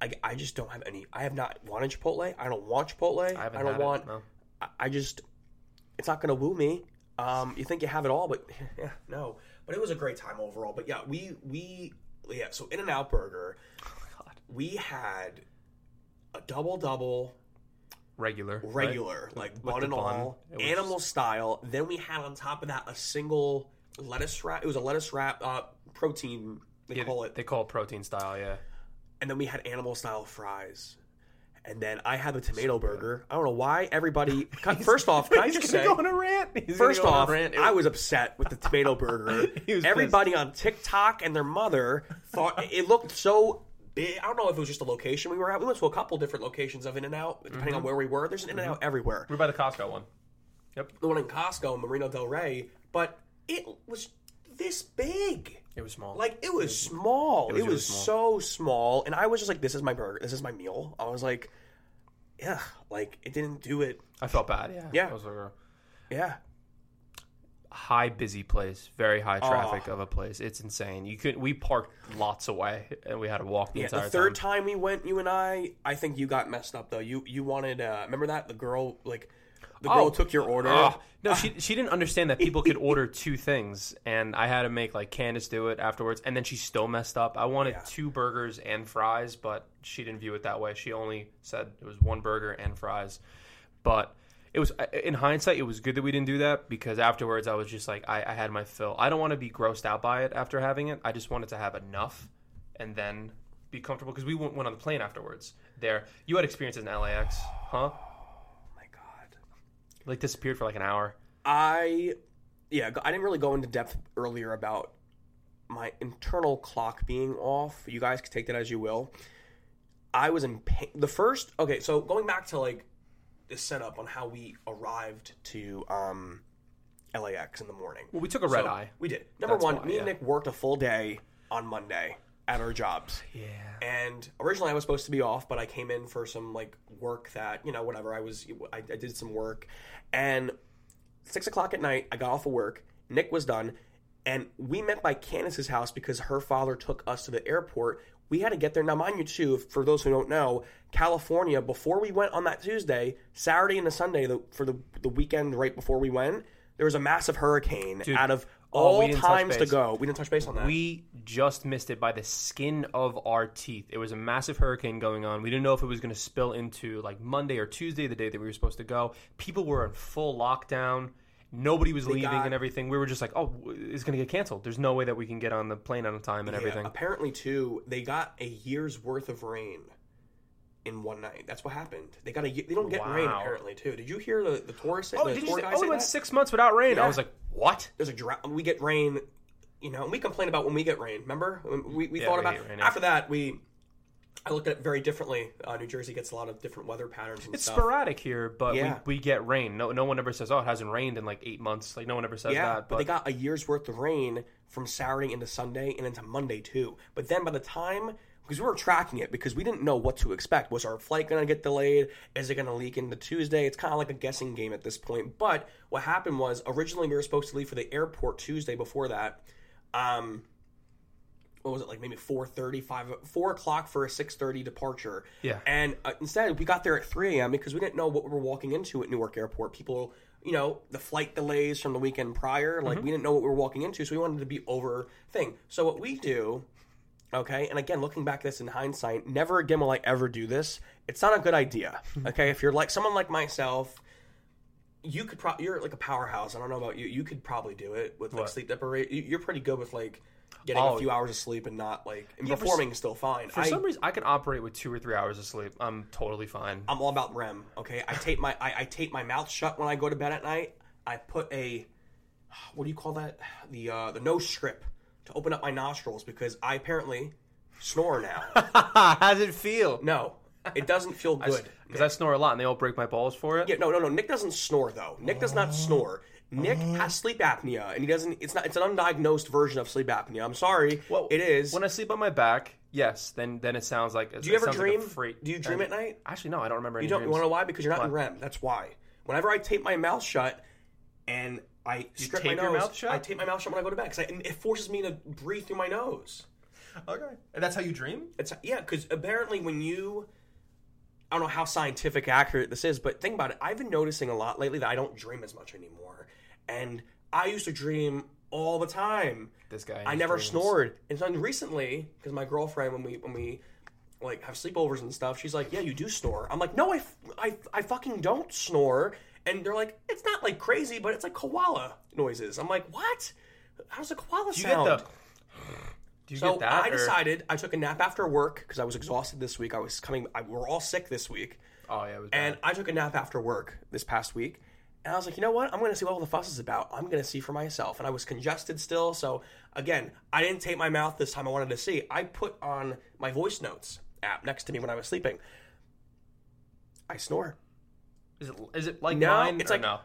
i, I just don't have any i have not wanted chipotle i don't want chipotle i, haven't don't had it, want no. I- I just it's not gonna woo me. Um, you think you have it all, but yeah, no. But it was a great time overall. But yeah, we we yeah. So In and Out Burger, oh we had a double double Regular. right? regular, like With bun and bun. all, was animal style. Then we had on top of that a single lettuce wrap. It was a lettuce wrap, uh, protein they Yeah, call it. They call it protein style. Yeah. and then we had animal style fries. And then I had the tomato burger. I don't know why everybody. First off, can I just say, a rant. He's First go on a off, rant. I was- upset with the tomato burger. Everybody on TikTok and their mother thought it looked so big. I don't know if it was just the location we were at. We went to a couple different locations of In and Out, depending Mm-hmm. on where we were. There's an In and Out everywhere. We're by the Costco one. Yep. The one in Costco, in Marina Del Rey, but it was this big. It was small. Like it was small. It was was, really so small, and I was just like, "This is my burger. This is my meal." I was like, "Yeah," like it didn't do it. I felt bad. Yeah. Yeah. It was like Yeah, high busy place, very high Oh. traffic of a place. It's insane. You could we parked lots away and we had to walk the yeah. entire The third time. time we went, you and I, I think you got messed up though. You you wanted, uh remember that the girl like the girl Oh. took your order. Ugh. no, she she didn't understand that people could order two things, and I had to make like Candace do it afterwards, and then she still messed up. I wanted Yeah. two burgers and fries, but she didn't view it that way. She only said it was one burger and fries, but. It was in hindsight. It was good that we didn't do that because afterwards I was just like I, I had my fill. I don't want to be grossed out by it after having it. I just wanted to have enough and then be comfortable because we went, went on the plane afterwards. There, you had experiences in LAX, huh? Oh my god. Like disappeared for like an hour. I yeah, I didn't really go into depth earlier about my internal clock being off. You guys can take that as you will. I was in pain. The first okay, so going back to like the setup on how we arrived to um LAX in the morning. Well, we took a red So, eye. We did. Number That's one, why, me and. Nick worked a full day on Monday at our jobs. Yeah. And originally I was supposed to be off, but I came in for some like work that you know whatever I was I, I did some work, and six o'clock at night I got off of work. Nick was done, and we met by Candace's house because her father took us to the airport. We had to get there. Now, mind you, too, for those who don't know, California, before we went on that Tuesday, Saturday and the Sunday, the, for the, the weekend right before we went, there was a massive hurricane out of oh, all we times to go. We didn't touch base on that. We just missed it by the skin of our teeth. It was a massive hurricane going on. We didn't know if it was going to spill into like Monday or Tuesday, the day that we were supposed to go. People were in full lockdown. Nobody was leaving got- and everything. We were just like, oh, it's going to get canceled. There's no way that we can get on the plane on time and Yeah, everything. apparently, too, they got a year's worth of rain in one night. That's what happened. They got a. They don't get rain apparently too. Did you hear the the tourist? Oh, the did you tour say, guy oh, we went that? six months without rain. Yeah. I was like, what? There's a drought. We get rain. You know, and we complain about when we get rain. Remember, we, we Yeah, thought we about rain, after that. We I looked at it very differently. Uh, New Jersey gets a lot of different weather patterns and It's stuff. sporadic here, but Yeah. we, we get rain. No, no one ever says, "Oh, it hasn't rained in like eight months." Like no one ever says Yeah, that. but, they got a year's worth of rain from Saturday into Sunday and into Monday too. But then by the time because we were tracking it because we didn't know what to expect. Was our flight going to get delayed? Is it going to leak into Tuesday? It's kind of like a guessing game at this point. But what happened was originally we were supposed to leave for the airport Tuesday before that. Um, what was it like maybe 4.30 5 4 o'clock for a 6.30 departure. Yeah. and uh, instead we got there at 3 a.m because we didn't know what we were walking into at newark airport. People you know the flight delays from the weekend prior like we didn't know what we were walking into so we wanted to be over thing. So what we do okay and again looking back at this in hindsight never again will i ever do this. It's not a good idea okay? If you're like someone like myself you could probably you're like a powerhouse. I don't know about you. You could probably do it with like What? sleep deprivation. You're pretty good with like getting Oh. a few hours of sleep and not like and Yeah, for performing is still fine For I, some reason, I can operate with two or three hours of sleep. I'm totally fine. i'm all about rem okay i tape my I, I tape my mouth shut when i go to bed at night i put a what do you call that the uh the nose strip to open up my nostrils because i apparently snore now How's it feel? no it doesn't feel good Because I snore a lot, and they all break my balls for it. Yeah, no, no, no. Nick doesn't snore though. Nick does not snore. Nick uh-huh. has sleep apnea, and he doesn't. It's not. It's an undiagnosed version of sleep apnea. I'm sorry. Well, it is. When I sleep on my back, yes, then then it sounds like. do you ever dream? freight. do you dream at night? Actually, no, I don't remember any You don't. You want to know why? Because you're not in REM. That's why. Whenever I tape my mouth shut and I strip my nose, your mouth shut? I tape my mouth shut when I go to bed because it forces me to breathe through my nose. Okay. And that's how you dream? It's yeah, because apparently when you I don't know how scientific accurate this is, but think about it. I've been noticing a lot lately that I don't dream as much anymore, and I used to dream all the time. This guy. I never dreams. snored. And so recently, because my girlfriend, when we when we like have sleepovers and stuff, she's like, "Yeah, you do snore." I'm like, "No, I, I, I fucking don't snore." And they're like, "It's not like crazy, but it's like koala noises." I'm like, "What? How's a koala Do you sound?" get the? Do you so get that? I or- decided I took a nap after work because I was exhausted this week. I was coming. I, we're all sick this week, Oh yeah, and. I took a nap after work this past week. And I was like, you know what? I'm going to see what all the fuss is about. I'm going to see for myself. And I was congested still. So, again, I didn't tape my mouth this time. I wanted to see. I put on my voice notes app next to me when I was sleeping. I snore. Is it is it like No, mine? it's or like- no.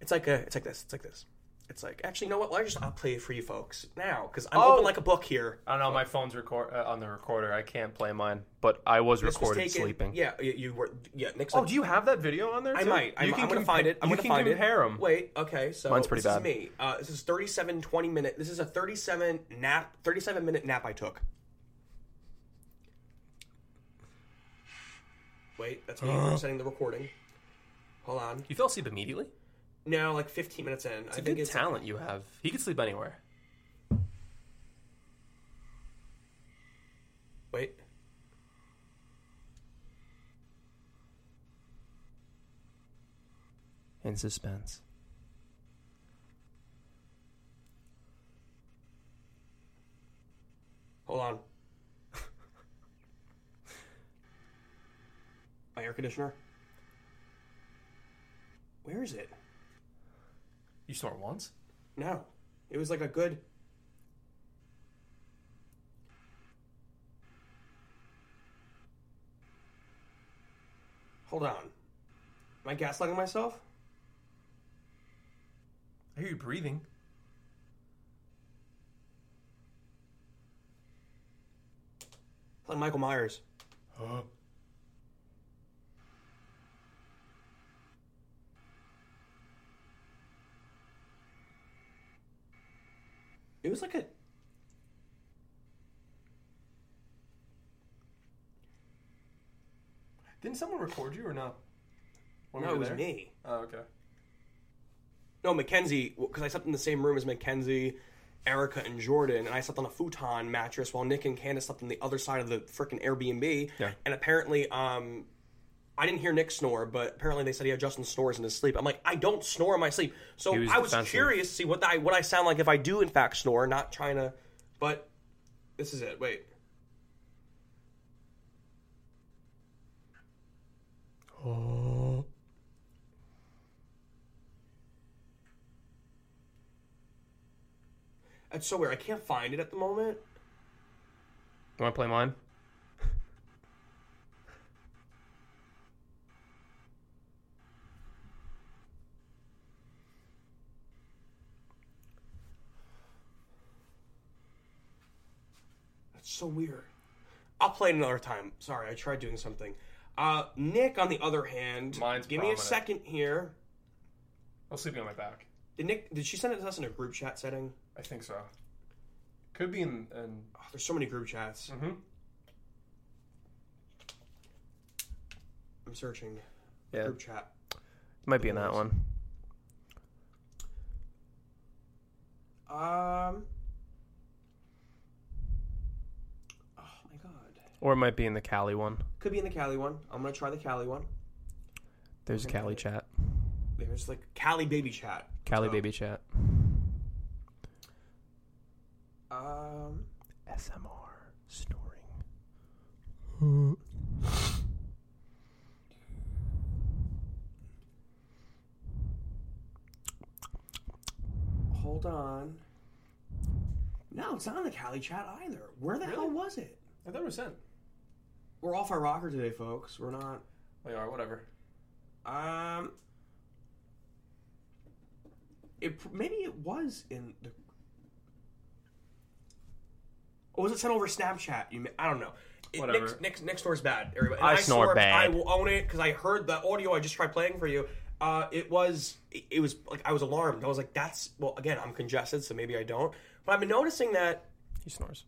It's like a, it's like this. It's like this. It's like actually, you know what? I'll just I'll play it for you folks now because I'm Oh. open like a book here. I don't know. My phone's record uh, on the recorder. I can't play mine, but I was This was recorded taken- sleeping. Yeah, you, you were. Yeah, Nick's Oh, like, do you have that video on there? I too? might. I'm, You I'm gonna compa- find it. I'm you gonna can find compare it. them. Wait. Okay. So Mine's pretty this bad. is me. Uh, this is 37, 20 minute. This is a 37 nap. 37 minute nap I took. Wait, that's me setting the recording. Hold on. You fell asleep immediately. No, like 15 minutes in. It's I a think good it's talent you have. He could sleep anywhere. wait. In suspense. Hold on. My air conditioner. Where is it? You snore once? No. It was like a good. Hold on. Am I gaslighting myself? I hear you breathing. Like Michael Myers. It was like a. Didn't someone record you or no? When No, it was there? me. Oh, okay. No, Mackenzie, because I slept in the same room as Mackenzie, Erica, and Jordan, and I slept on a futon mattress while Nick and Candace slept on the other side of the freaking Airbnb. Yeah. And apparently, um, I didn't hear Nick snore, but apparently they said he had Justin snores in his sleep. I'm like, I don't snore in my sleep. So was I was defensive. curious to see what I what I sound like if I do in fact snore, not trying to. But this is it. Wait. Oh. That's so weird. I can't find it at the moment. You want to play mine? So weird. I'll play it another time. Sorry, I tried doing something. Uh, Nick, on the other hand, Mine's give me a second here. I was sleeping on my back. Did Nick? Did she send it to us in a group chat setting? I think so. Could be in. in Oh, there's so many group chats. mm-hmm. I'm searching. Yeah. Group chat. Might be in that one. Um. Oh my god. Or it might be in the Cali one. Could be in the Cali one. I'm gonna try the Cali one. There's a Cali chat. There's like Cali baby chat. Cali Oh. baby chat. Um. SMR snoring. Hold on. No, it's not in the Cali chat either. Where the hell was it? I thought it was sent. We're off our rocker today, folks. We're not. We are. Whatever. Um. It maybe it was in the. Or was it sent over Snapchat? You, I don't know. It, Whatever. Next, next, next door's bad. Everybody. I snore bad. I will own it because I heard the audio I just tried playing for you. Uh, it was it, it was like I was alarmed. I was like, "That's well." Again, I'm congested, so maybe I don't. But I've been noticing that He snores.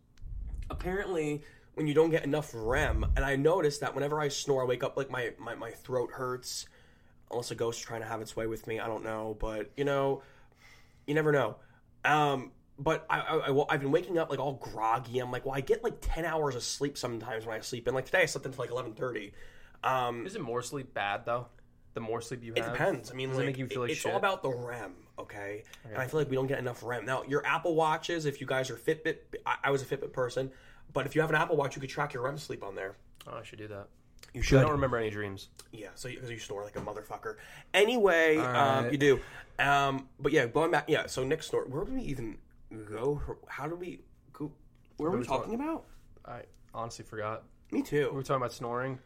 apparently when you don't get enough REM. And I noticed that whenever I snore, I wake up like my my, my throat hurts. Unless a ghost is trying to have its way with me, I don't know. But you know, you never know. Um, but I, I, I, have been waking up like all groggy. I'm like, well, I get like ten hours of sleep sometimes when I sleep. And like today, I slept until like eleven thirty. Um, Isn't more sleep bad though? The more sleep you have, it depends. I mean, Does like, it make you feel like it's shit? all about the REM, okay? And I feel like we don't get enough REM. Now, your Apple Watches, if you guys are Fitbit, I, I was a Fitbit person, but if you have an Apple Watch, you could track your REM sleep on there. Oh, I should do that. You should. I don't remember any dreams. Yeah, so because you, snore like a motherfucker. Anyway, um, you do. Um, but yeah, going back. Yeah, so Nick snore. Where did we even go? How did we? Go, where were we talking about? I honestly forgot. Me too. We were talking about snoring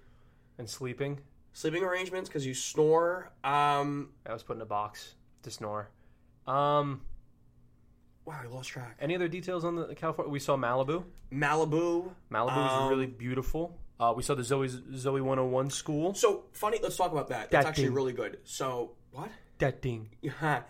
and sleeping. Sleeping arrangements because you snore. Um, I was put in a box to snore. Um, wow, I lost track. any other details on the California? We saw Malibu. Malibu. Malibu Um, is really beautiful. Uh, we saw the Zoey Zoey 101 school. So funny. Let's talk about that. That's That actually thing. really good. So what? That thing. Yeah.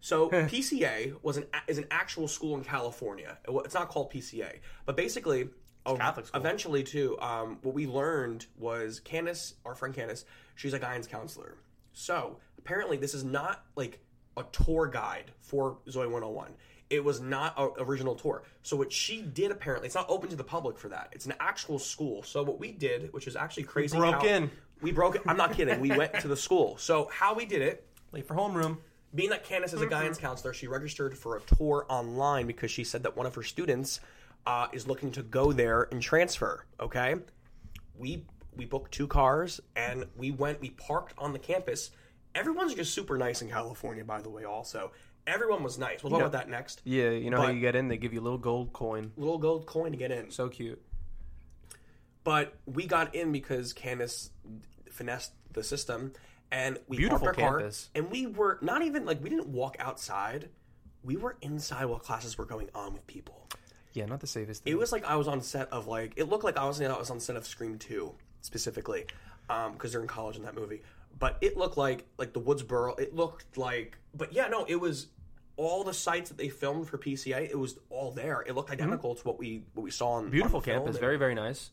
So PCA was an is an actual school in California. It's not called PCA, but basically, ev- Catholic school. eventually too. Um, what we learned was Candace, our friend Candace, she's a guidance counselor. So apparently, this is not like a tour guide for Zoey 101. It was not an original tour. So what she did apparently, it's not open to the public for that. It's an actual school. So what we did, which is actually crazy, we broke how- in. We broke it. I'm not kidding. We went to the school. So how we did it Late for homeroom. being that Candace is a guidance counselor, she registered for a tour online because she said that one of her students uh, is looking to go there and transfer. Okay, we we booked two cars and we went. We parked on the campus. Everyone's just super nice in California, by the way. Also, everyone was nice. We'll talk about that next. Yeah, you know how But- you get in? They give you a little gold coin. Little gold coin to get in. So cute. But we got in because Candace finessed the system, and we Beautiful parked our car, campus. and we were not even like we didn't walk outside. We were inside while classes were going on with people. Yeah, not the safest thing. It was like I was on set of like it looked like I was I was on set of Scream Two specifically um, because they're in college in that movie. But it looked like like the Woodsboro. It looked like, but yeah, no, it was all the sites that they filmed for PCA. It was all there. It looked identical to what we what we saw on Mm-hmm. beautiful on campus. Very, very nice.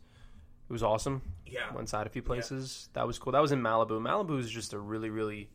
It was awesome. Yeah. Went inside a few places. That was cool. That was in Malibu. Malibu is just a really, really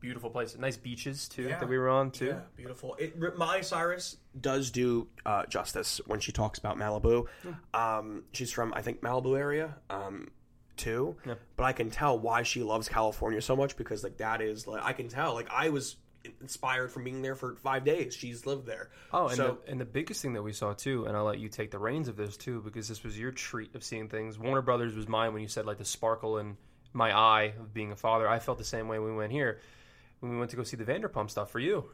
beautiful place. Nice beaches too Yeah. that we were on too. Yeah, beautiful. It, Miley Cyrus does do uh, justice when she talks about Malibu. Um, she's from, I think, Malibu area um, too. Yeah. But I can tell why she loves California so much because, like, that is like I can tell. Like, I was inspired from being there for five days. She's lived there. Oh, and, so the, and the biggest thing that we saw too, and I'll let you take the reins of this too, because this was your treat of seeing things. Warner Brothers was mine when you said like the sparkle in my eye of being a father. I felt the same way when we went here. When we went to go see the Vanderpump stuff for you,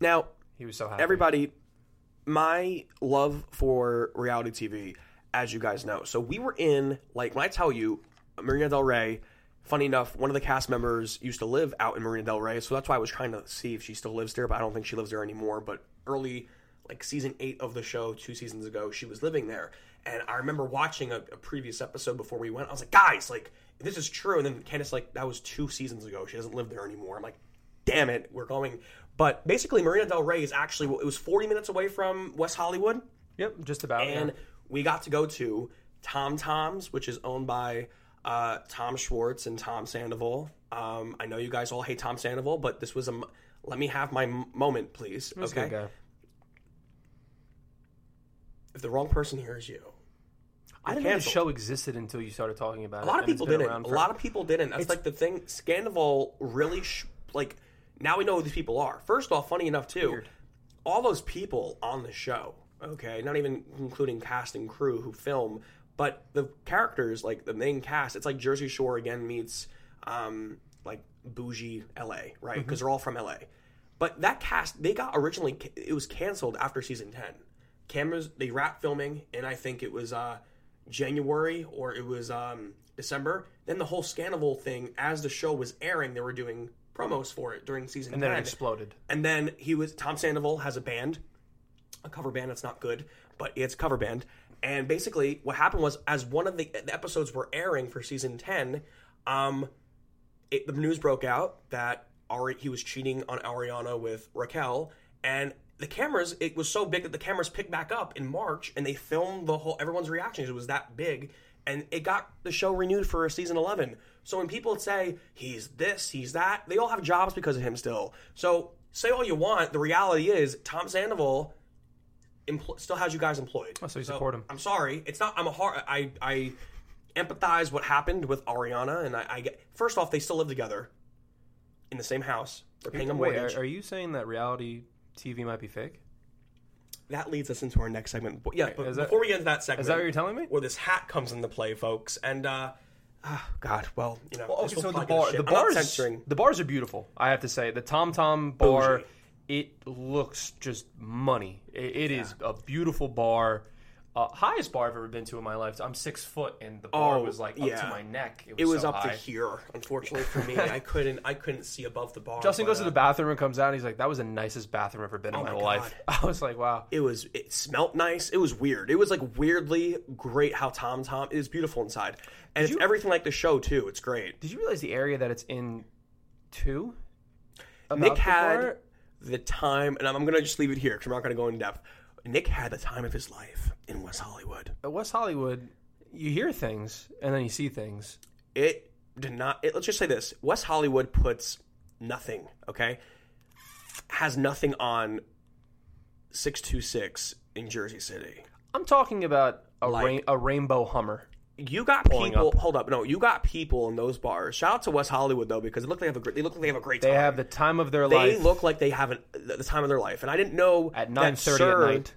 now he was so happy. everybody, my love for reality TV, as you guys know. So we were in like when I tell you, Marina Del Rey. Funny enough, one of the cast members used to live out in Marina Del Rey, so that's why I was trying to see if she still lives there, but I don't think she lives there anymore. But early, like season eight of the show, two seasons ago, she was living there, and I remember watching a, a previous episode before we went. I was like, guys, like this is true. And then Candace, like, that was two seasons ago. She doesn't live there anymore. I'm like, damn it, we're going. But basically, Marina Del Rey is actually it was 40 minutes away from West Hollywood, Yep, just about. and yeah. we got to go to Tom Tom's, which is owned by uh, Tom Schwartz and Tom Sandoval. Um, I know you guys all hate Tom Sandoval, but this was a. m- Let me have my m- moment, please. A okay. good guy. If the wrong person hears you, I didn't know the canceled. show existed until you started talking about it. A lot of and it's people been didn't. around A for- lot of people didn't. That's like the thing. Scandoval really sh- like now we know who these people are. First off, funny enough too, Weird. all those people on the show. Okay, not even including cast and crew who film, but the characters like the main cast. It's like Jersey Shore again meets um, like bougie LA, right? Because they're all from LA. But that cast, they got originally it was canceled after season ten. Cameras they wrapped filming, and I think it was uh, January or it was um, December. Then the whole Scandoval thing, as the show was airing, they were doing promos for it during season and then it exploded. And then he was Tom Sandoval has a band, a cover band that's not good, but it's a cover band. And basically, what happened was, as one of the, episodes were airing for season ten, um, it, the news broke out that Ari, he was cheating on Ariana with Raquel, and the cameras, it was so big that the cameras picked back up in March, and they filmed the whole everyone's reactions. It was that big, and it got the show renewed for season eleven. So when people say he's this, he's that, they all have jobs because of him still. So say all you want, the reality is Tom Sandoval empl- still has you guys employed. Oh, so you support him. I'm sorry, it's not. I'm a hard. I I empathize what happened with Ariana, and I, I get. First off, they still live together in the same house. They're paying a Wait, mortgage. are, are you saying that reality TV might be fake? that leads us into our next segment. But yeah, but is that- before we get into that segment, Is that what you're telling me? where this hat comes into play, folks, and uh, ah, God, well, you know, this will probably get bar, shit. the I'm not bars, censoring. the bars are beautiful. I have to say, the Tom Tom bar, Bougie. It looks just money. It, it is a beautiful bar. Uh, highest bar I've ever been to in my life. I'm six foot, and the bar Oh, was like up yeah. to my neck. It was, It was so up high. to here. Unfortunately for me, I couldn't. I couldn't see above the bar. Justin goes to uh, the bathroom and comes out. and He's like, "That was the nicest bathroom I've ever been in my, my whole life." I was like, "Wow." It was. It smelt nice. It was weird. It was like weirdly great. How Tom Tom. It was beautiful inside, and it's you- everything like the show too. It's great. Did you realize the area that it's in? too? Nick had bar? The time, and I'm, I'm gonna just leave it here because I'm not gonna go in depth. Nick had the time of his life in West Hollywood. At West Hollywood. You hear things and then you see things. It did not. It, let's just say this: West Hollywood puts nothing. Okay, has nothing on six two six in Jersey City. I'm talking about a Like- rain, a rainbow Hummer. You got people. up. Hold up, no, you got people in those bars. Shout out to West Hollywood though, because it look like they have a great. They look like they have a great They have the time of their They life They look like they have an, the time of their life, and I didn't know at 9:30 at night.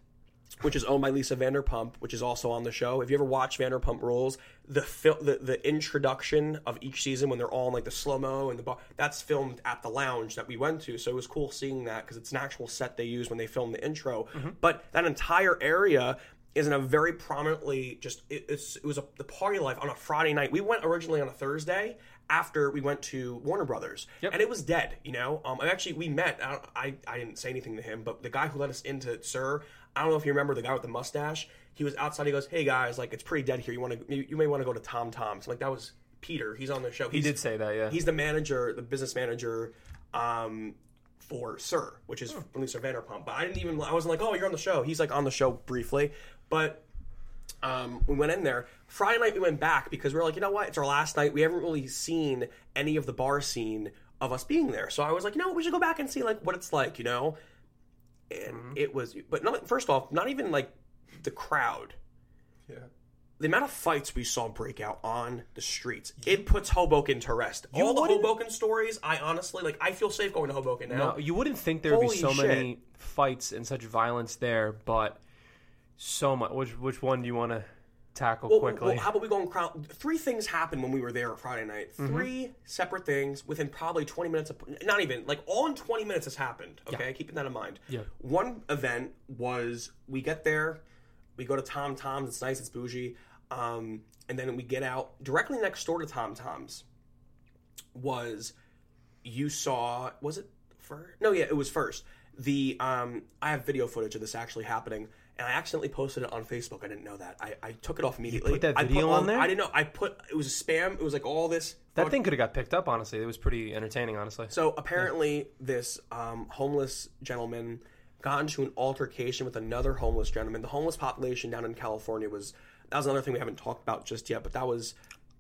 which is owned by Lisa Vanderpump, which is also on the show. If you ever watch Vanderpump Rules, the fil- the the introduction of each season when they're all in like the slow mo and the bar, that's filmed at the lounge that we went to. So it was cool seeing that because it's an actual set they use when they film the intro. Mm-hmm. But that entire area is in a very prominently just it, it's it was a, the party life on a Friday night. We went originally on a Thursday after we went to Warner Brothers, and it was dead. You know, um, I actually we met. I, don't- I I didn't say anything to him, but the guy who let us into SUR, I don't know if you remember the guy with the mustache. He was outside. He goes, "Hey guys, like it's pretty dead here. You want to you, you may want to go to Tom Tom's." like that was Peter. He's on the show. He did say that, yeah. He's the manager, the business manager. Um, for SUR, which is Hmm. Lisa Vanderpump. But I didn't even, I wasn't like, oh, you're on the show. He's like on the show briefly. But um, we went in there. Friday night we went back because we were like, you know what? It's our last night. We haven't really seen any of the bar scene of us being there. So I was like, you know what? We should go back and see like what it's like, you know? And Mm-hmm. it was, but not, first off, not even like the crowd. Yeah. The amount of fights we saw break out on the streets, it puts Hoboken to rest. All the Hoboken stories, I honestly like. I feel safe going to Hoboken now. No, you wouldn't think there would be so shit. many fights and such violence there, but so much. Which which one do you want to tackle Well, quickly? well, how about we go and crowd? Three things happened when we were there Friday night. Mm-hmm. 3 separate things within probably 20 minutes of, not even, like all in 20 minutes has happened. Okay, keeping that in mind. Yeah. One event was we get there, we go to Tom Tom's, it's nice, it's bougie. Um, and then we get out directly next door to Tom Tom's was you saw was it first? No, yeah, it was first. The um, I have video footage of this actually happening, and I accidentally posted it on Facebook. I didn't know that. I, I took it off immediately. put that I video all- on there? I didn't know. I put it was a spam. It was like all this. that thing could have got picked up. Honestly, it was pretty entertaining. Honestly, So apparently, this um, homeless gentleman got into an altercation with another homeless gentleman. The homeless population down in California was that was another thing we haven't talked about just yet, but that was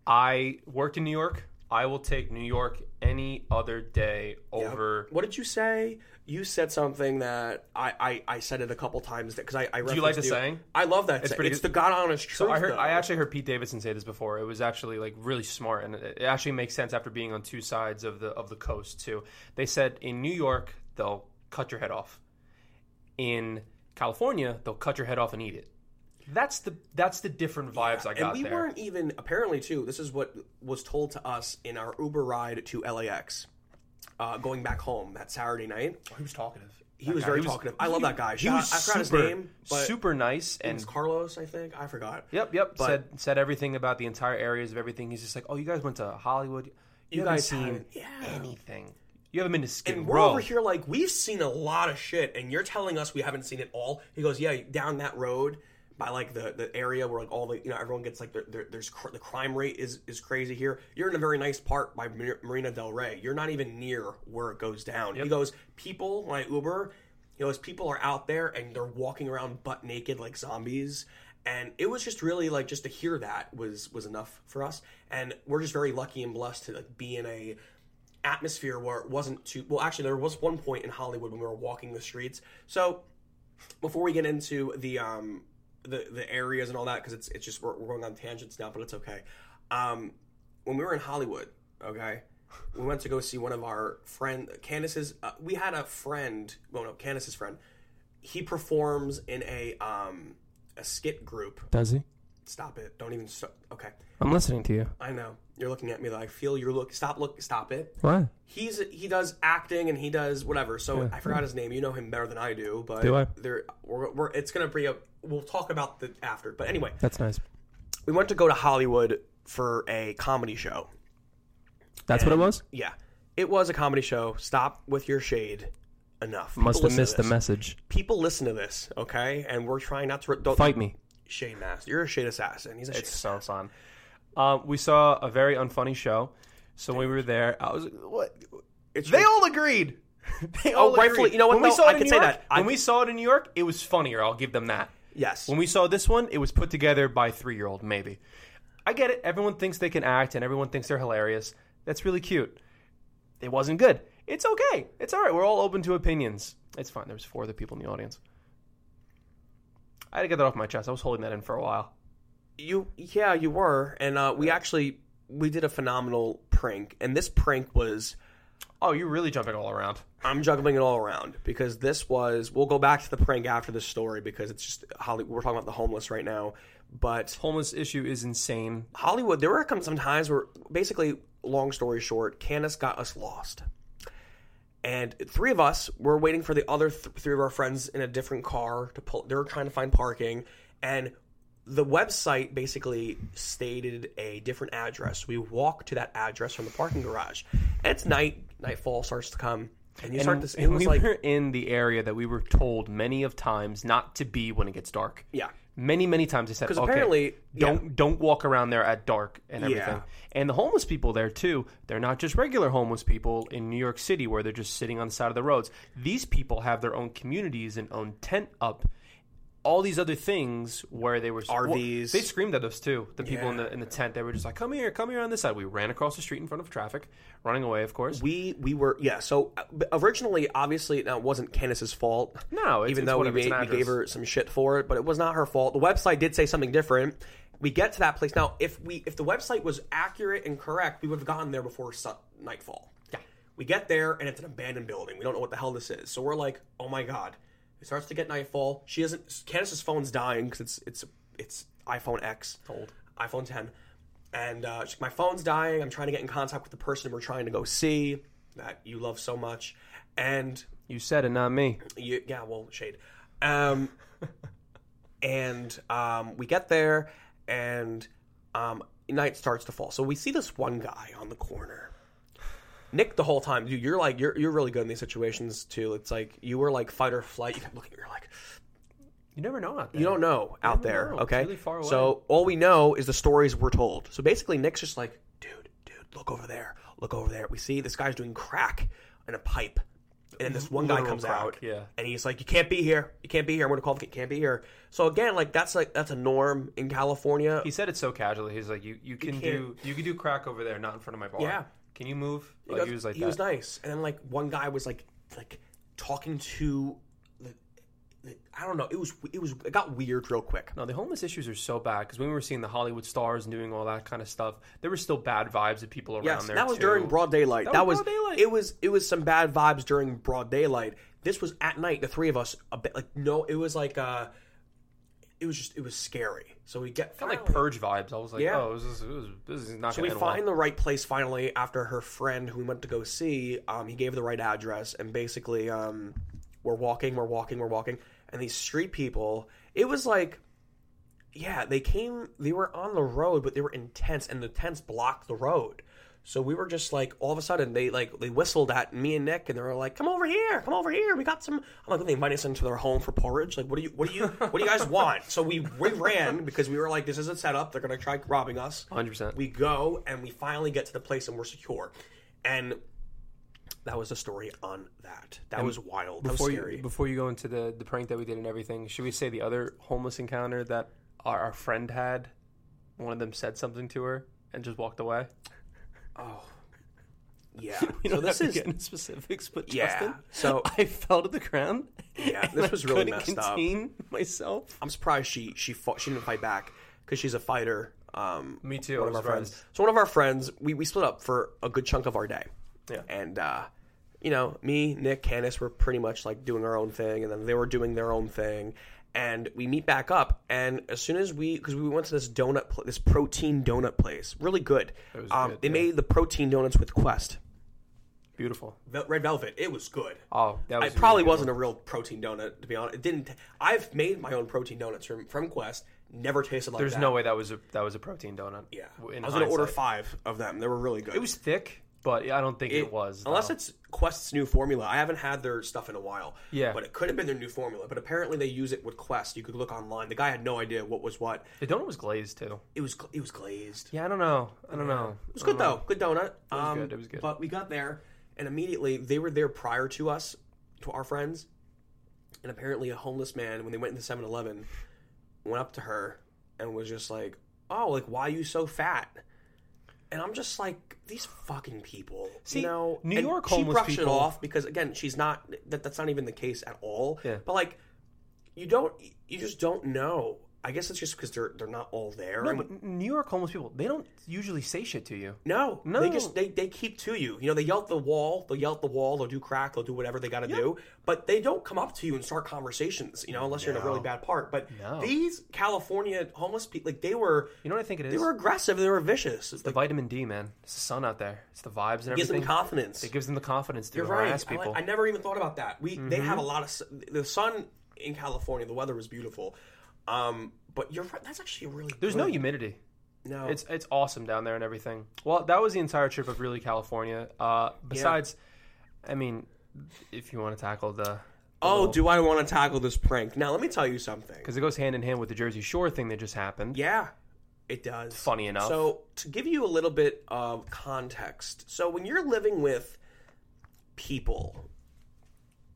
I worked in New York. I will take New York any other day over. What did you say? You said something that I, I, I said it a couple times because I, I Do you like the referenced saying? I love that. It's, pretty it's good. the God honest truth. So I heard. though. I actually heard Pete Davidson say this before. It was actually like really smart, and it it actually makes sense after being on two sides of the of the coast too. They said in New York they'll cut your head off. In California, they'll cut your head off and eat it. That's the that's the different vibes I got and we there. weren't even apparently too. This is what was told to us in our Uber ride to LAX, uh, going back home that Saturday night. he was talkative. He was very talkative. I love that guy. He was I forgot his name, but super nice and Carlos. I think I forgot. Yep, yep. But- said said everything about the entire areas of everything. He's just like, oh, you guys went to Hollywood. You, haven't guys seen yeah. anything. You haven't been to Skid And we're Row. over here like we've seen a lot of shit, and you're telling us we haven't seen it all. He goes, yeah, down that road by like the, the area where like all the you know everyone gets like there, there, there's cr- the crime rate is is crazy here. You're in a very nice part by Mar- Marina Del Rey. You're not even near where it goes down. He goes, people my Uber. you know, as people are out there and they're walking around butt naked like zombies. And it was just really like just to hear that was was enough for us. And we're just very lucky and blessed to like be in a atmosphere where it wasn't too well actually there was one point in Hollywood when we were walking the streets. So before we get into the um the the areas and all that because it's it's just we're, we're going on tangents now, but it's okay. Um, when we were in Hollywood, okay, we went to go see one of our friend Candace's. Uh, we had a friend, well, no, Candace's friend. He performs in a um a skit group. Does he? Stop it! Don't even. St- okay, I'm listening to you. I know you're looking at me. Like I feel you're look. Stop look. Stop it. What? He's he does acting and he does whatever. So I forgot his name. You know him better than I do. But Do I? There, we're, we're, it's gonna be a. We'll talk about the after. But anyway, That's nice. we went to go to Hollywood for a comedy show. That's what it was. Yeah, it was a comedy show. Stop with your shade. Enough. People Must have missed the message. People listen to this, okay? And we're trying not to don't, Fight me. Shade master. You're a shade assassin. He's a shade It's so fun. Um, we saw a very unfunny show. So when we were there, I was what? It's They all agreed. they all Oh, rightfully- agreed. you know what, When we though? saw I in can New say York, that. I- when we saw it in New York, it was funnier. I'll give them that. Yes. When we saw this one, it was put together by three year old, maybe. I get it. Everyone thinks they can act and everyone thinks they're hilarious. That's really cute. It wasn't good. It's okay. It's all right. We're all open to opinions. It's fine. There was four other people in the audience. I had to get that off my chest. I was holding that in for a while. You yeah, you were. And uh, we actually we did a phenomenal prank. And this prank was Oh, you're really jumping all around. I'm juggling it all around because this was. We'll go back to the prank after this story because it's just Hollywood. We're talking about the homeless right now, but Homeless issue is insane. Hollywood. There were some times where, basically, long story short, Candace got us lost, and three of us were waiting for the other th- three of our friends in a different car to pull. They were trying to find parking, and the website basically stated a different address. We walk to that address from the parking garage, and it's night. Nightfall starts to come, and you start And, to. It was we like were in the area that we were told many of times not to be when it gets dark. yeah. Many, many times they said, okay, apparently- don't don't walk around there at dark and everything. Yeah. And the homeless people there too, they're not just regular homeless people in New York City where they're just sitting on the side of the roads. These people have their own communities and own tent up. All these other things where they were RVs. they screamed at us too. The people in the in the tent, they were just like, "Come here, come here on this side." We ran across the street in front of traffic, running away, of course. We we were yeah. So uh, originally, obviously, now it wasn't Candace's fault. No, it's- even it's though we, made, we gave her some shit for it, but it was not her fault. The website did say something different. We get to that place now. If we if the website was accurate and correct, we would have gotten there before su- nightfall. Yeah. We get there and it's an abandoned building. We don't know what the hell this is. So we're like, oh my god. It starts to get nightfall. She doesn't. Candace's phone's dying because it's it's it's iPhone X, Old. iPhone 10, and uh, she's, my phone's dying. I'm trying to get in contact with the person we're trying to go see that you love so much, and You said it, not me. you, yeah, well, shade. Um, and um, we get there, and um, night starts to fall. So we see this one guy on the corner. Nick, the whole time, dude, you're like you're you're really good in these situations too. It's like you were like fight or flight. You kept looking, at you're like You never know out there. you don't know out there. know. It's Okay, really far away. so all we know is the stories we're told. So basically, Nick's just like, dude, dude, look over there, look over there. We see this guy's doing crack in a pipe, and then this one guy Literal comes crack, out, yeah. and he's like, you can't be here, you can't be here. I'm going to call the can't be here. So again, like that's like that's a norm in California. He said it so casually. He's like, "You you can can't- do you can do crack over there, not in front of my bar. Yeah. Can you move?" He Like, he was like he that. was nice, and then like one guy was like like talking to the, the I don't know. It was it was it got weird real quick. No, the homeless issues are so bad because when we were seeing the Hollywood stars and doing all that kind of stuff, there were still bad vibes of people around Yes, there. that was too. during broad daylight. That, That was, was broad daylight. It was it was some bad vibes during broad daylight. This was at night. The three of us, a bit like no, it was like uh, it was just it was scary. So we get Kind of like purge vibes. I was like, Yeah. "Oh, this is, this is, not So we end well." find the right place finally after her friend who we went to go see. Um, he gave the right address, and basically, um, we're walking, we're walking, we're walking, and these street people. It was like, yeah, they came. They were on the road, but they were in tents, and the tents blocked the road. So we were just like, all of a sudden, they like they whistled at me and Nick, and they were like, "Come over here, come over here. We got some." I'm like, "They invite us into their home for porridge. Like, what do you, what do you, what do you guys want?" So we we ran because we were like, "This is a setup. They're gonna try robbing us." 100%. We go and we finally get to the place and we're secure. And that was the story on that. That was wild. That Before was you before you go into the the prank that we did and everything, should we say the other homeless encounter that our, our friend had? One of them said something to her and just walked away. Oh, yeah. You so don't this have is to get into specifics, but yeah. Justin, So I fell to the ground. Yeah, this I was really couldn't messed up. contain myself. I'm surprised she she fought. She didn't fight back because she's a fighter. Um, Me too. one of our was friends. So one of our friends, we, we split up for a good chunk of our day. Yeah. And uh, you know, me, Nick, Candace were pretty much like doing our own thing, and then they were doing their own thing. And we meet back up, and as soon as we, because we went to this donut, pl- this protein donut place, really good. It was um, good, they yeah. made the protein donuts with Quest, Beautiful. Vel- red velvet. It was good. Oh, that was It probably really wasn't a real protein donut, to be honest. It didn't. I've made my own protein donuts from, from Quest. Never tasted like There's that. no way that was a that was a protein donut. Yeah, I was gonna order five of them. They were really good. It was thick, but I don't think it, was. unless though. it's Quest's new formula. I haven't had their stuff in a while. Yeah. but it could have been their new formula. But apparently they use it with Quest. You could look online. The guy had no idea what was what. the donut was glazed too. It was it was glazed. Yeah, I don't know. I don't know. It was good though. Good donut. It was um, good, it was good. But we got there, and immediately they were there prior to us, to our friends, and apparently a homeless man when they went into 7-Eleven went up to her and was just like, "Oh, like why are you so fat?" And I'm just like, these fucking people. See, you know, New And York she homeless brushed it off because again, she's not. That that's not even the case at all. Yeah. But like, you don't. You just don't know. I guess it's just because they're they're not all there. No, And- but New York homeless people, they don't usually say shit to you. no, No. They just they, they keep to you. You know, they yell at the wall. They'll yell at the wall. They'll do crack. They'll do whatever they got to do. But they don't come up to you and start conversations. You know, unless you're in a really bad part. But No. these California homeless people, like they were You know what I think it is? they were aggressive. They were vicious. It's the like, vitamin D, man. It's the sun out there. It's the vibes and everything. gives them confidence. it gives them the confidence to You're right. harass I, like- people. I never even thought about that. We they have a Mm-hmm. lot of the sun in California. The weather was beautiful. Um, but you're right. That's actually really There's good. no humidity. no. It's it's awesome down there and everything. Well, that was the entire trip of really California. Uh, besides, I mean, if you want to tackle the oh, do I want to tackle this prank now? Let me tell you something. because it goes hand in hand with the Jersey Shore thing that just happened. Yeah, it does. Funny enough. So, to give you a little bit of context, so when you're living with people,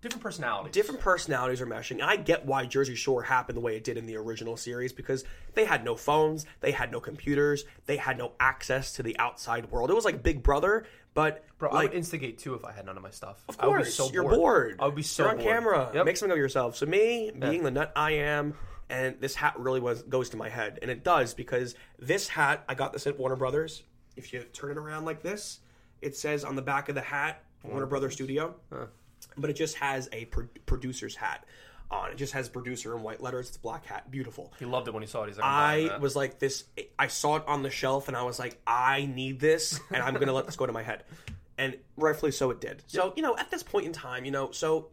Different personalities. different personalities are meshing. I get why Jersey Shore happened the way it did in the original series because they had no phones, they had no computers, they had no access to the outside world. It was like Big Brother, but Bro, I would instigate too if I had none of my stuff. Of I would be course, so you're bored. I would be so You're on bored. camera. Yep. Make something of yourself. So me, being the nut I am, and this hat really was goes to my head, and it does because this hat I got this at Warner Brothers. If you turn it around like this, it says on the back of the hat Warner Brothers Studio, but it just has a pro- producer's hat on. It just has producer in white letters. It's a black hat, beautiful. He loved it when he saw it. He's like, I was like this. I saw it on the shelf, and I was like, I need this, and I'm gonna let this go to my head, and rightfully so, it did. So you know, at this point in time, you know, so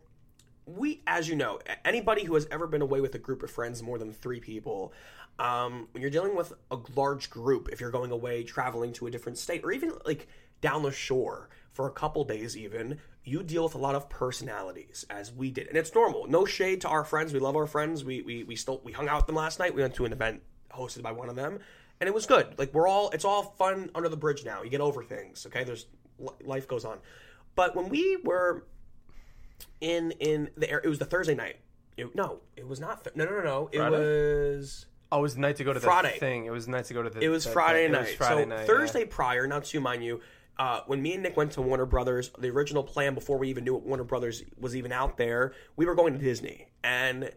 we, as you know, anybody who has ever been away with a group of friends, more than three people, um, when you're dealing with a large group, if you're going away, traveling to a different state, or even like down the shore for a couple days, even, you deal with a lot of personalities, as we did, and it's normal. No shade to our friends. We love our friends. We we we still we hung out with them last night. We went to an event hosted by one of them, and it was good. Like we're all, it's all fun under the bridge now. You get over things. Okay, there's life goes on, but when we were in in the air. It was the Thursday night. It- no, it was not. Th- no, no, no, no. It Friday? was Oh, it was the night to go to the Friday. thing. It was the night to go to the. it was Friday night. was Friday so night. Thursday prior, not to mind you, uh, when me and Nick went to Warner Brothers, the original plan before we even knew what Warner Brothers was even out there, we were going to Disney, and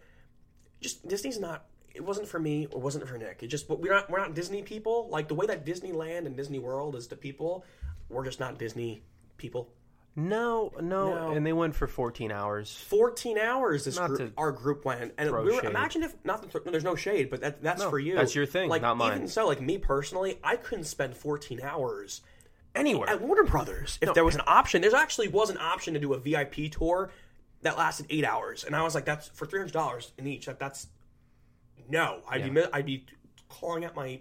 just Disney's not. It wasn't for me. It wasn't for Nick. It just we're not we're not Disney people. Like the way that Disneyland and Disney World is to people, we're just not Disney people. No, no, No. and they went for 14 hours. 14 hours this group, our group went and we were, imagine if not there's no shade but that, that's No, for you that's your thing, like not mine. even so like me personally i couldn't spend 14 hours Anywhere. at warner brothers if there was an option there actually was an option to do a vip tour that lasted eight hours and i was like that's for $300 in each that, that's no i'd be mi- i'd be clawing at my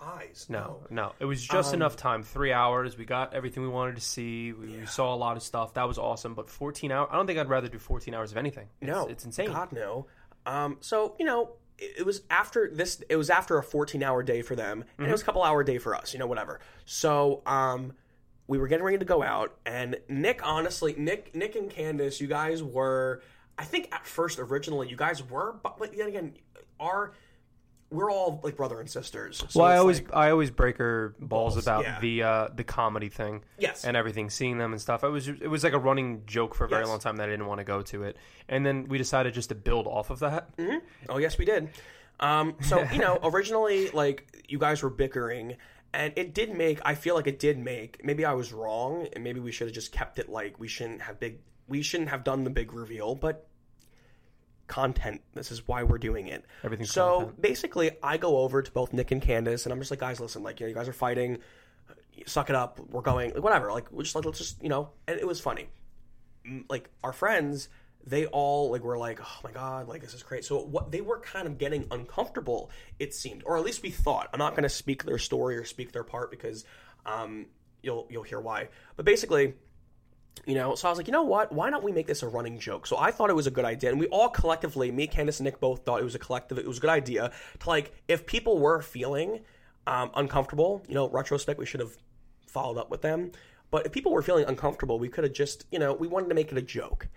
eyes No, no. It was just Um, enough time. Three hours. We got everything we wanted to see. We, we saw a lot of stuff. That was awesome. But 14 hours. I don't think I'd rather do 14 hours of anything. It's, no it's insane. god no um so you know it was after this it was after a 14 hour day for them and Mm-hmm. it was a couple hour day for us you know whatever so um we were getting ready to go out, and Nick, honestly, Nick, Nick and Candace, you guys were, I think at first originally you guys were, but, but then again, our we're all like brother and sisters. So well, I always like- I always break her balls, Balls, about yeah. the uh, the comedy thing yes, and everything, seeing them and stuff. It was it was like a running joke for a very Yes. long time that I didn't want to go to it, and then we decided just to build off of that. Oh yes, we did. Um, so you know, originally, like you guys were bickering, and it did make. I feel like it did make. Maybe I was wrong, and maybe we should have just kept it like we shouldn't have big. We shouldn't have done the big reveal, but content. This is why we're doing it. Everything's so content. basically, I go over to both Nick and Candace, and I'm just like, guys, listen, like you know, you guys are fighting. Suck it up. We're going. Like, whatever. Like, we're just like let's just you know. And it was funny like our friends they all like were like oh my god like this is great so what they were kind of getting uncomfortable it seemed or at least we thought i'm not going to speak their story or speak their part because um you'll you'll hear why but basically you know so i was like you know what? Why don't we make this a running joke? So i thought it was a good idea and we all collectively me candace and nick both thought it was a collective it was a good idea to like if people were feeling um, uncomfortable you know retrospect we should have followed up with them. But if people were feeling uncomfortable we could have just you know we wanted to make it a joke.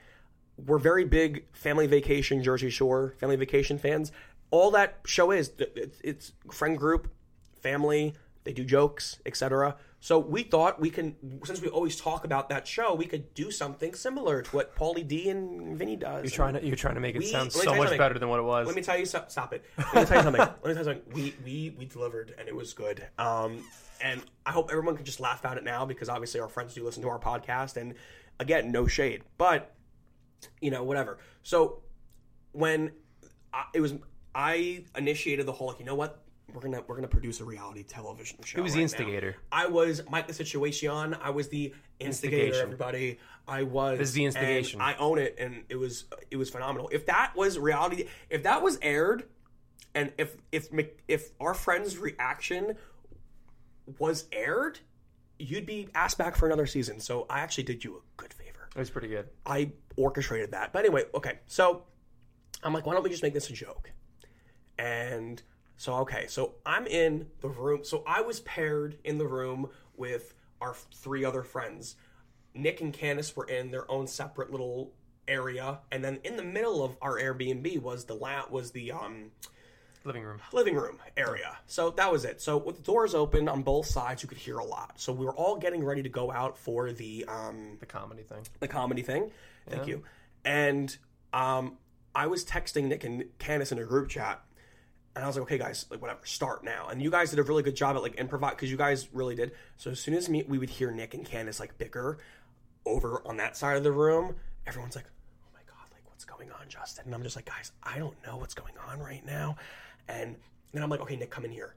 We're very big family vacation jersey shore family vacation fans. All that show is it's, it's friend group family they do jokes etc so we thought we can since we always talk about that show we could do something similar to what pauly d and vinny does You're trying to you're trying to make it We- sound let me tell so you much something. better than what it was. let me tell you so- stop it. Let me tell you something. Let me tell you something. We we we delivered and it was good. Um, and I hope everyone can just laugh at it now because obviously our friends do listen to our podcast. And again, no shade, but you know whatever. So when I, it was, I initiated the whole like, you know what, we're gonna we're gonna produce a reality television show. He was the right now. instigator. I was Mike the Situation. I was the instigator. Everybody. I was. This is the instigation. I own it, and it was it was phenomenal. If that was reality, if that was aired, and if if if our friend's reaction was aired, you'd be asked back for another season. So I actually did you a good favor. It was pretty good. I orchestrated that. But anyway, okay. So I'm like, why don't we just make this a joke? And so, okay. So I'm in the room. So I was paired in the room with our three other friends. Nick and Candace were in their own separate little area, and then in the middle of our Airbnb was the la- was the um Living room. living room area. So that was it. So with the doors open on both sides, you could hear a lot. So we were all getting ready to go out for the um The comedy thing. the comedy thing. Thank you. And um, I was texting Nick and Candace in a group chat, and I was like, "Okay, guys, like whatever, start now." And you guys did a really good job at like improvise because you guys really did. So as soon as me, we would hear Nick and Candace like bicker over on that side of the room, everyone's like, "Oh my god, like what's going on, Justin?" And I'm just like, "Guys, I don't know what's going on right now." And then I'm like, "Okay, Nick, come in here."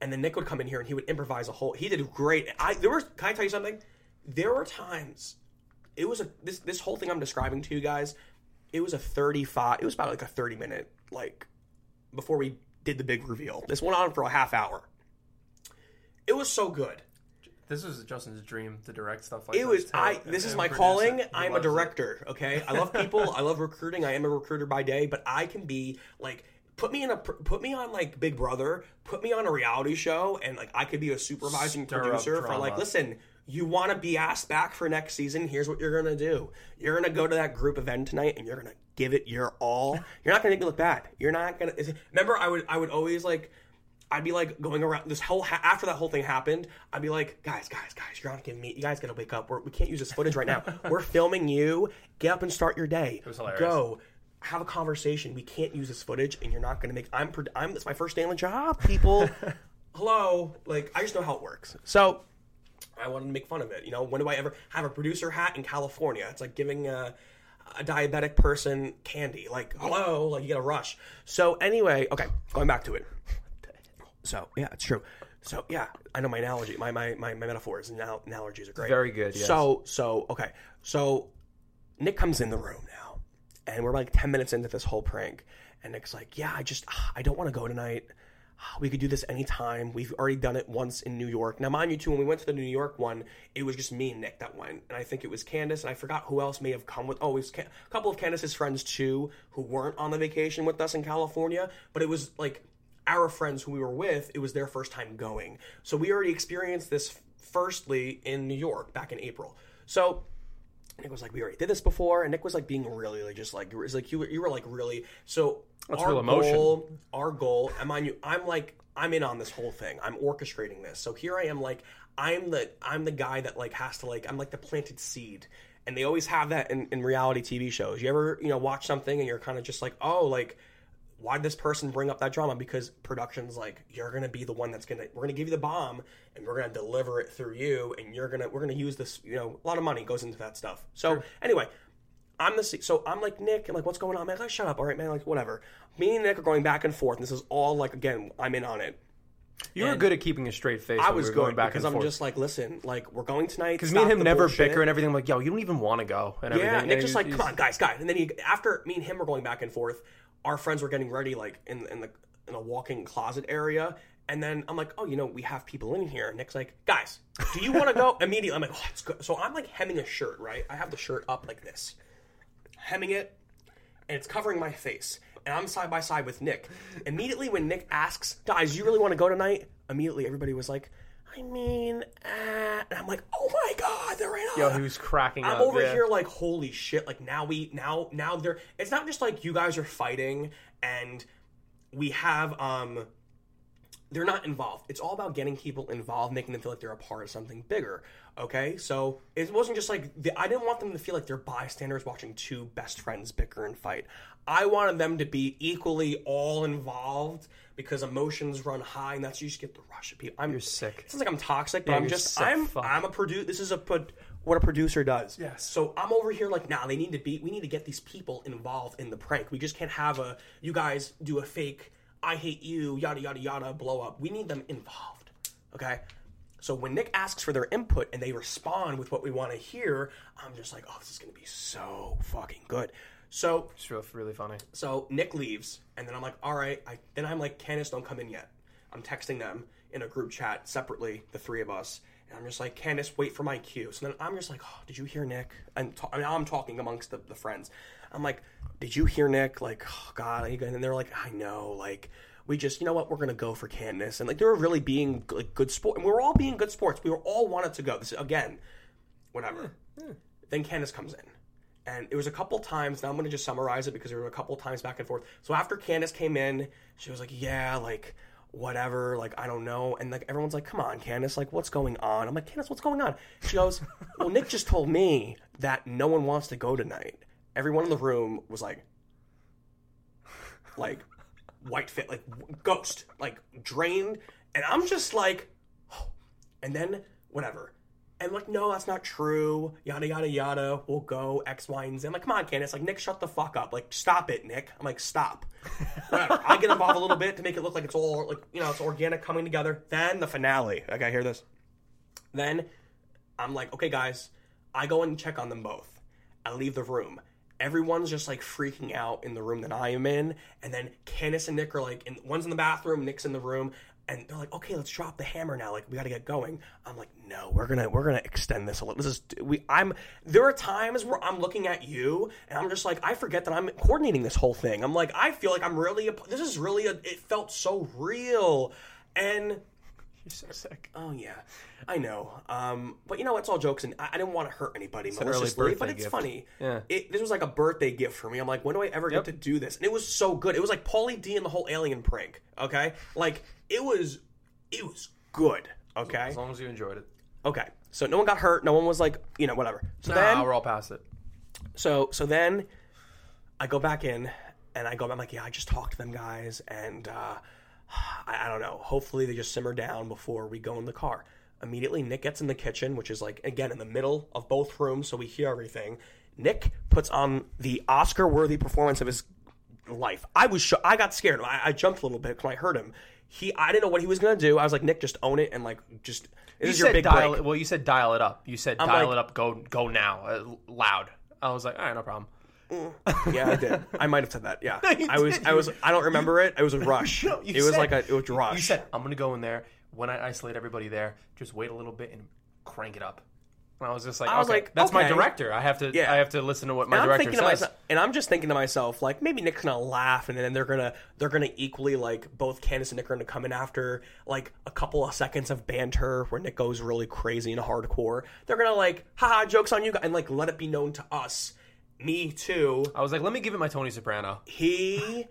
And then Nick would come in here and he would improvise a whole. He did great. I there was. Can I tell you something? There were times it was a this this whole thing I'm describing to you guys. It was a 35. It was about like a 30 minute like before we did the big reveal. This went on for a half hour. It was so good. This was Justin's dream to direct stuff like It this. was I. and- This is my calling. I'm a loves it. director. Okay, I love people. I love recruiting. I am a recruiter by day, but I can be like. Put me in a put me on like Big Brother. Put me on a reality show, and like I could be a supervising Stir producer for like. Listen, you want to be asked back for next season? Here's what you're gonna do. You're gonna go to that group event tonight, and you're gonna give it your all. You're not gonna make me look bad. You're not gonna. Remember, I would I would always like I'd be like going around this whole ha- after that whole thing happened. I'd be like, guys, guys, guys, you're not giving me. You guys gotta wake up. We're, we can't use this footage right now. We're filming you. Get up and start your day. was hilarious. Go. Have a conversation. We can't use this footage, and you're not gonna make. I'm. I'm. It's my first day on the job, people. Hello. Like I just know how it works. So I wanted to make fun of it. You know, when do I ever have a producer hat in California? It's like giving a, a diabetic person candy. Like, hello, like you get a rush. So anyway, okay, going back to it. So yeah, it's true. So yeah, I know my analogy, my my my, my metaphors and now analogies are great. Very good, yes. So so okay, so Nick comes in the room now, and we're like ten minutes into this whole prank, and Nick's like, "Yeah, I just I don't want to go tonight. Ah, we could do this anytime. We've already done it once in New York. Now, mind you, too, when we went to the New York one, it was just me and Nick that went, and I think it was Candace, and I forgot who else may have come with. Oh, it was Ca- a couple of Candace's friends too, who weren't on the vacation with us in California, but it was like our friends who we were with, it was their first time going. So we already experienced this firstly in New York back in April. So Nick was like, we already did this before, and Nick was like being really like just like it was like you were you were like really so. That's our real emotion. Goal, our goal, and mind you, I'm like I'm in on this whole thing. I'm orchestrating this. So here I am, like I'm the I'm the guy that like has to like I'm like the planted seed, and they always have that in, in reality TV shows. You ever you know watch something and you're kind of just like oh like why did this person bring up that drama? Because production's like, you're gonna be the one that's gonna we're gonna give you the bomb and we're gonna deliver it through you and you're gonna we're gonna use this, you know, a lot of money goes into that stuff. So anyway, I'm the so I'm like Nick and like what's going on, man? Like shut up, all right, man, like whatever. Me and Nick are going back and forth, and this is all like again, I'm in on it. You were good at keeping a straight face. I we was were going back because I'm forth. just like, listen, like we're going tonight. because me and him never bicker and everything. I'm like, yo, you don't even want to go and everything. Yeah, And Nick just like, come on, guys, guys. And then he, after me and him were going back and forth, our friends were getting ready, like in in the in a walk-in closet area. And then I'm like, oh, you know, we have people in here. Nick's like, guys, do you want to go? Immediately, I'm like, oh, let's. So I'm like hemming a shirt, right? I have the shirt up like this, hemming it, and it's covering my face. And I'm side by side with Nick. Immediately, when Nick asks, guys, you really want to go tonight? Immediately, everybody was like, I mean, uh, and I'm like, oh my god, they're in. Yo, he was cracking I'm up. over yeah. here like, holy shit! Like now we now now they're. It's not just like you guys are fighting and we have um. They're not involved. It's all about getting people involved, making them feel like they're a part of something bigger. Okay, so it wasn't just like the, I didn't want them to feel like they're bystanders watching two best friends bicker and fight. I wanted them to be equally all involved because emotions run high, and that's you just get the rush of people. I'm You're sick. It sounds like I'm toxic, but Yeah, I'm just sick I'm fuck. I'm a producer. This is a put what a producer does. Yes. So I'm over here like, nah, they need to be. We need to get these people involved in the prank. We just can't have a you guys do a fake. I hate you, yada yada yada, blow up. We need them involved. Okay. So when Nick asks for their input and they respond with what we want to hear, I'm just like, oh, this is gonna be so fucking good. So It's really funny. so Nick leaves, and then I'm like, all right. I, then I'm like, Candace, don't come in yet. I'm texting them in a group chat separately, the three of us. And I'm just like, Candace, wait for my cue. So then I'm just like, oh, did you hear Nick? And ta- I mean, I'm talking amongst the, the friends. I'm like, did you hear Nick? Like, oh, God. And they're like, I know. Like, we just, you know what? We're going to go for Candace. And like, they were really being like good sport. And we were all being good sports. We were all wanted to go. This again, whatever. Then Candace comes in. And it was a couple times. Now I'm going to just summarize it because there were a couple times back and forth. So after Candace came in, she was like, "Yeah, like whatever, like I don't know." And like everyone's like, "Come on, Candace, like what's going on?" I'm like, "Candace, what's going on?" She goes, "Well, Nick just told me that no one wants to go tonight." Everyone in the room was like, like white fit, like ghost, like drained, and I'm just like, oh, and then whatever. And like, no, that's not true. Yada yada yada. We'll go X, Y, and Z. I'm like, come on, Candace. Like, Nick, shut the fuck up. Like, stop it, Nick. I'm like, stop. Whatever. I get involved a little bit to make it look like it's all like you know it's organic coming together. Then the finale. Like, I hear this. Then I'm like, okay, guys. I go and check on them both. I leave the room. Everyone's just like freaking out in the room that I am in, and then Candace and Nick are like, in, one's in the bathroom, Nick's in the room, and they're like, okay, let's drop the hammer now. Like we got to get going. I'm like, no, we're gonna we're gonna extend this a little. This is we. I'm there are times where I'm looking at you, and I'm just like, I forget that I'm coordinating this whole thing. I'm like, I feel like I'm really. A, this is really. A, it felt so real, and You're so sick. Oh yeah, I know. Um, but you know, it's all jokes, and I, I didn't want to hurt anybody an maliciously. But it's gift. funny. Yeah. It, this was like a birthday gift for me. I'm like, when do I ever Yep. get to do this? And it was so good. It was like Pauly D and the whole alien prank. Okay, like it was, it was good. Okay, As long as you enjoyed it. okay. So no one got hurt. No one was like, you know, whatever. So Nah, then we're all past it. so so then I go back in and I go back. I'm like, yeah, I just talked to them guys and uh I, I don't know. Hopefully they just simmer down before we go in the car. Immediately Nick gets in the kitchen, which is like again in the middle of both rooms, so we hear everything. Nick puts on the Oscar worthy performance of his life. I was sh- I got scared. I, I jumped a little bit when I heard him. He I didn't know what he was gonna do. I was like, Nick, just own it and like just this You is your said big dial break. it. Well, you said dial it up. You said dial like- it up. Go go now, uh, loud. I was like, all right, no problem. Yeah, I did. I might have said that. Yeah, you I was. did. I was. I don't remember it. It was a rush. You it was said- like a. It was rush. You said I'm gonna go in there when I isolate everybody there. Just wait a little bit and crank it up. And I was just like, I was okay, like, that's my director. I have to. Yeah. I have to listen to what my director says. myself, and I'm just thinking to myself, like maybe Nick's gonna laugh, and then they're gonna they're gonna equally like both Candace and Nick are gonna come in after like a couple of seconds of banter where Nick goes really crazy and hardcore. They're gonna like, haha, jokes on you, guys," and like let it be known to us, me too. I was like, let me give it my Tony Soprano. He,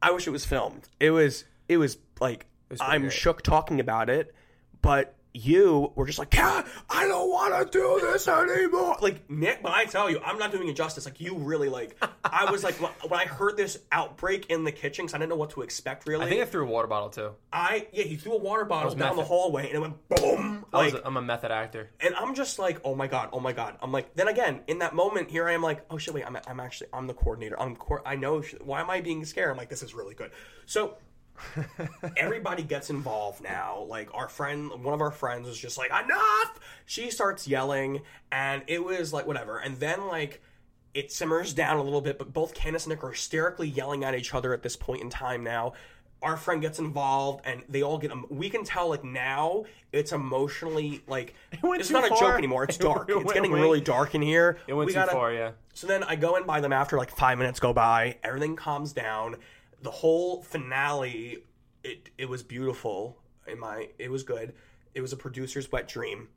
I wish it was filmed. It was it was like pretty I'm great. shook talking about it, but you were just like, yeah, I don't want to do this anymore. Like Nick, but I tell you, I'm not doing it justice. Like you really like. I was like when when I heard this outbreak in the kitchen, because I didn't know what to expect. Really, I think I threw a water bottle too. I yeah, he threw a water bottle down the hallway and it went boom. I was Like, I'm a method actor. and I'm just like, oh my god, oh my god. I'm like, then again, in that moment, here I am, like, oh shit, wait, I'm, I'm actually, I'm the coordinator. I'm, co- I know. Why am I being scared? I'm like, this is really good. So everybody gets involved now. Like our friend, one of our friends was just like, enough. She starts yelling, and it was like whatever. And then like. It simmers down a little bit, but both Candace and Nick are hysterically yelling at each other at this point in time now. Our friend gets involved, and they all get. We can tell, like now, it's emotionally like went it's not a joke anymore. It's It dark. went It's getting really dark in here. It went We too gotta- far. Yeah. so then I go in by them after like five minutes go by. Everything calms down. The whole finale, it it was beautiful. In my, it was good. It was a producer's wet dream.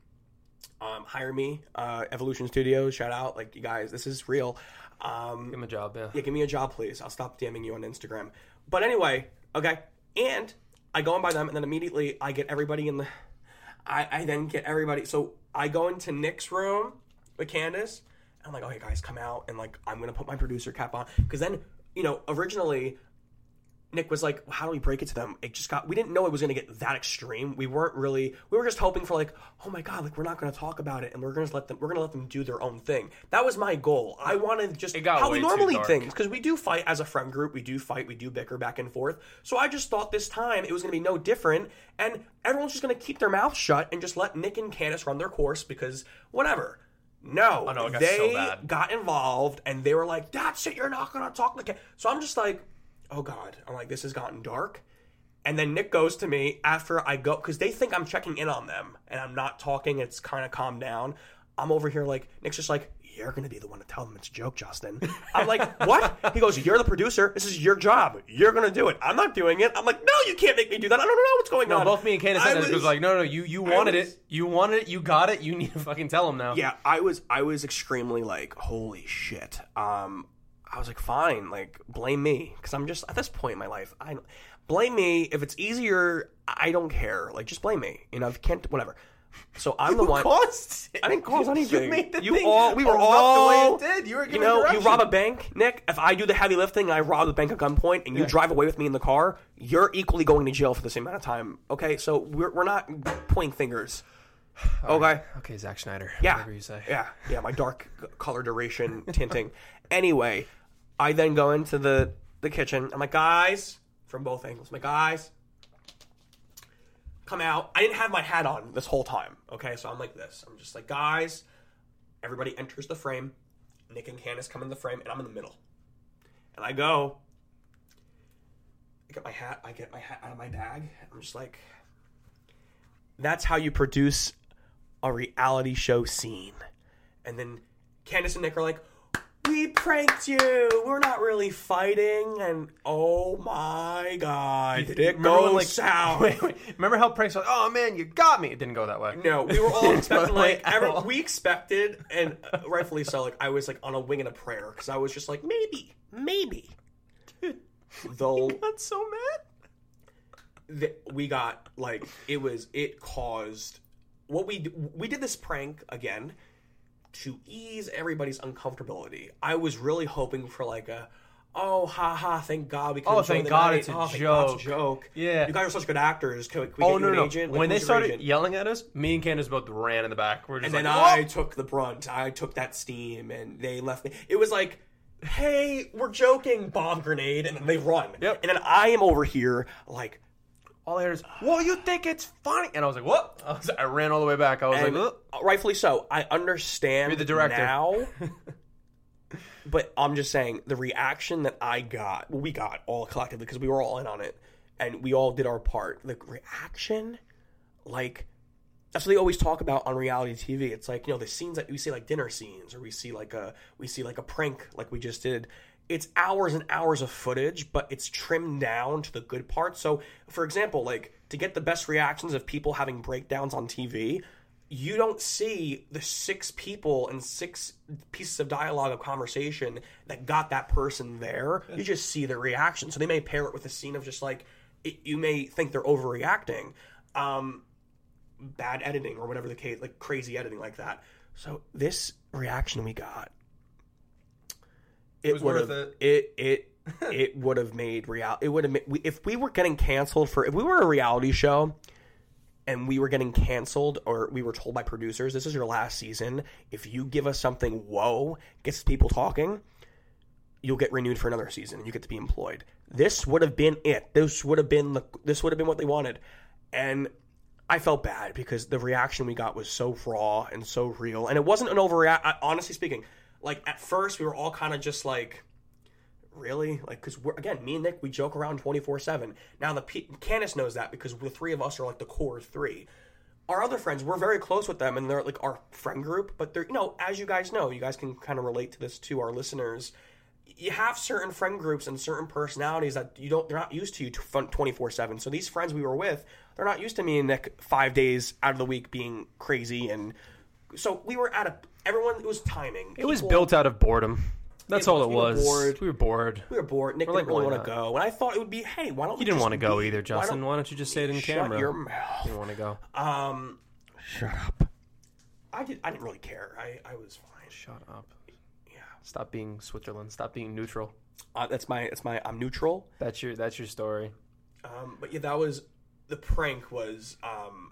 Um, hire me, uh, Evolution Studios. Shout out, like you guys. This is real. Um, Give me a job. Yeah. yeah, give me a job, please. I'll stop DMing you on Instagram. But anyway, okay. And I go in by them, and then immediately I get everybody in the. I, I then get everybody. So I go into Nick's room with Candace. And I'm like, okay, guys, come out, and like I'm gonna put my producer cap on because then you know originally. Nick was like, "How do we break it to them?" It just got. We didn't know it was going to get that extreme. We weren't really. We were just hoping for like, "Oh my god!" Like we're not going to talk about it, and we're going to let them. We're going to let them do their own thing. That was my goal. I wanted just how we normally things because we do fight as a friend group. We do fight. We do bicker back and forth. So I just thought this time it was going to be no different, and everyone's just going to keep their mouth shut and just let Nick and Candace run their course because whatever. No, Oh, no, got they so got involved and they were like, "That's it. You're not going to talk like." it." So I'm just like, "Oh God!" I'm like, "This has gotten dark." And then Nick goes to me after I go because they think I'm checking in on them and I'm not talking. It's kind of calmed down. I'm over here like Nick's just like, "You're gonna be the one to tell them it's a joke, Justin." I'm like, "What?" He goes, "You're the producer. This is your job. You're gonna do it. I'm not doing it." I'm like, "No, you can't make me do that. I don't know what's going No, on." both me and Candace said. It was like, no, no, you you wanted was- it. You wanted it. You got it. You need to fucking tell them now. yeah i was i was extremely like holy shit um i was like fine like blame me because i'm just at this point in my life i blame me if it's easier i don't care like just blame me you know if you can't whatever so i'm the one Caused it. I didn't cause anything. You made the You thing all- we were all- the way it did. You were you know, you rob a bank, Nick. If I do the heavy lifting and I rob the bank at gunpoint, and you drive away with me in the car, you're equally going to jail for the same amount of time. Okay, so we're, we're not pointing fingers. Okay, Okay, Zack Snyder. yeah, Whatever you say. yeah, yeah. My dark color duration tinting. Anyway, I then go into the the kitchen. I'm like, guys, from both angles. I'm like, guys, come out. I didn't have my hat on this whole time. Okay, so I'm like this. I'm just like, guys. Everybody enters the frame. Nick and Candace come in the frame, and I'm in the middle. And I go. I get my hat. I get my hat out of my bag. I'm just like, that's how you produce a reality show scene. And then Candace and Nick are like, we pranked you. We're not really fighting. And oh my god, it Remember go when, like, south? Wait, wait. Remember how pranks were like, oh man, you got me. It didn't go that way. No, we were all expecting like every, we expected, and rightfully so. Like I was like on a wing and a prayer because I was just like maybe, maybe they'll Got so mad. th- we got like it was it caused what we we did this prank again to ease everybody's uncomfortability. I was really hoping for like a oh ha ha thank God we can Oh, thank the God night. it's a oh, thank God it's a joke." joke. Yeah. you guys are such good actors. Can we, can we Oh no no! agent? When they started agent? yelling at us, me and Candace both ran in the back. We're just and like, then I took the brunt. I took that steam, and they left me. It was like, "Hey, we're joking, bomb grenade," and then they run. Yep. And then I am over here, like, all I heard is, "Well, you think it's funny?" And I was like, "What?" I, was, I ran all the way back. I was and like, rightfully so. I understand You're the director. now, but I'm just saying the reaction that I got, well, we got all collectively because we were all in on it, and we all did our part. The reaction, like, that's what they always talk about on reality TV. It's like you know the scenes that we see like dinner scenes, or we see like a we see like a prank, like we just did. It's hours and hours of footage, but it's trimmed down to the good parts. So, for example, like to get the best reactions of people having breakdowns on TV, you don't see the six people and six pieces of dialogue of conversation that got that person there. You just see the reaction. So they may pair it with a scene of just like it, you may think they're overreacting. Um, bad editing or whatever the case, like crazy editing like that. So this reaction we got, it, was would worth have it it it would have made real. It would have made, if we were getting canceled for if we were a reality show and we were getting canceled or we were told by producers this is your last season. If you give us something, whoa, gets people talking. You'll get renewed for another season and you get to be employed. This would have been it. This would have been the this would have been what they wanted. And I felt bad because the reaction we got was so raw and so real, and it wasn't an overreact. Honestly speaking, like at first we were all kind of just like, really, like because we're again me and Nick we joke around twenty four seven. Now the P- knows that because the three of us are like the core three. Our other friends, we're very close with them, and they're like our friend group. But they're you know as you guys know, you guys can kind of relate to this to our listeners you have certain friend groups and certain personalities that you don't they're not used to you 24-7 so these friends we were with they're not used to me and nick five days out of the week being crazy and so we were at a everyone it was timing It was built out of boredom. That's It all was. it We were was. bored. We were bored. we were bored nick We're didn't really want to go and i thought it would be hey why don't You we didn't want to go be- either, why Justin. don't- Why don't you just say it in shut camera? your You mouth didn't want to go. um shut up i did i didn't really care i i was fine Shut up. yeah Stop being Switzerland. Stop being neutral. uh, that's my that's my i'm neutral That's your that's your story. Um, but yeah, that was the prank was um,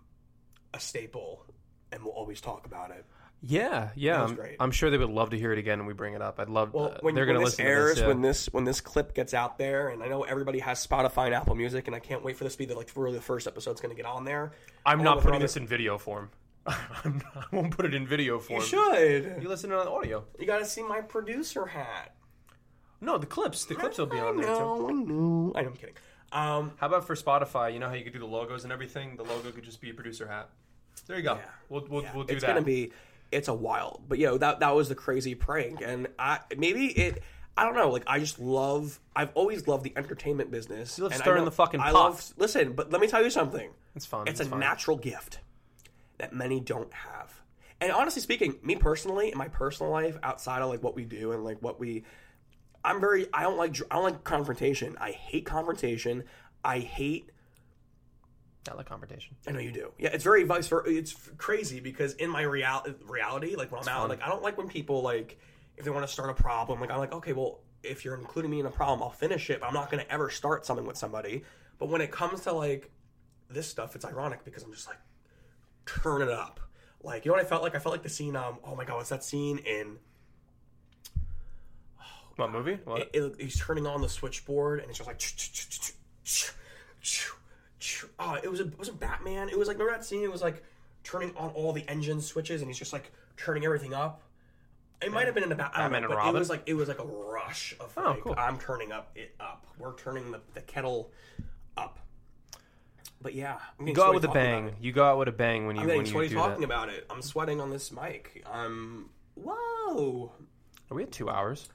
a staple, and we'll always talk about it. Yeah, yeah. I'm. I'm sure they would love to hear it again when we bring it up. I'd love. Well, uh, when, they're gonna this listen airs, to this. yeah. when this when this clip gets out there, and I know everybody has Spotify and Apple Music, and I can't wait for this to be the like really the first episode's going to get on there. I'm not putting another- this in video form. I'm not, I won't put it in video form. You should. You listen to on audio. You got to see my producer hat. No, the clips. The clips will be on I there too. I know. I know. I'm kidding. Um, How about for Spotify? You know how you could do the logos and everything. The logo could just be a producer hat. There you go. Yeah. We'll we'll, yeah, we'll do it's that. It's gonna be it's a wild but yo that that was the crazy prank and i maybe it i don't know like i just love i've always loved the entertainment business You love stirring know- the fucking i love listen but let me tell you something it's fun. it's It's, a fun. natural gift that many don't have and honestly speaking me personally in my personal life outside of like what we do and like what we i'm very i don't like i don't like confrontation i hate confrontation i hate I like confrontation. I know you do. Yeah, it's very vice versa. It's crazy because in my real reality, like when I'm out, fun. like I don't like when people like if they want to start a problem. Like I'm like, okay, well, if you're including me in a problem, I'll finish it. But I'm not going to ever start something with somebody. But when it comes to like this stuff, it's ironic because I'm just like turn it up. Like you know what I felt like? I felt like the scene. Um, oh my god, what's that scene in? What movie? What? It, it- he's turning on the switchboard and it's just like. Oh, it was a, it wasn't Batman. It was like remember that scene? It was like turning on all the engine switches and he's just like turning everything up. It might have been in a Bat- I don't Batman know, and but Robin? it was like it was like a rush of Oh, like cool. I'm turning up it up. We're turning the, the kettle up. But yeah, I'm You getting go out sweaty with a talking about bang. it. You go out with a bang when you I'm when getting you sweaty do talking that. about it. I'm sweating on this mic. I'm whoa. Are we at two hours?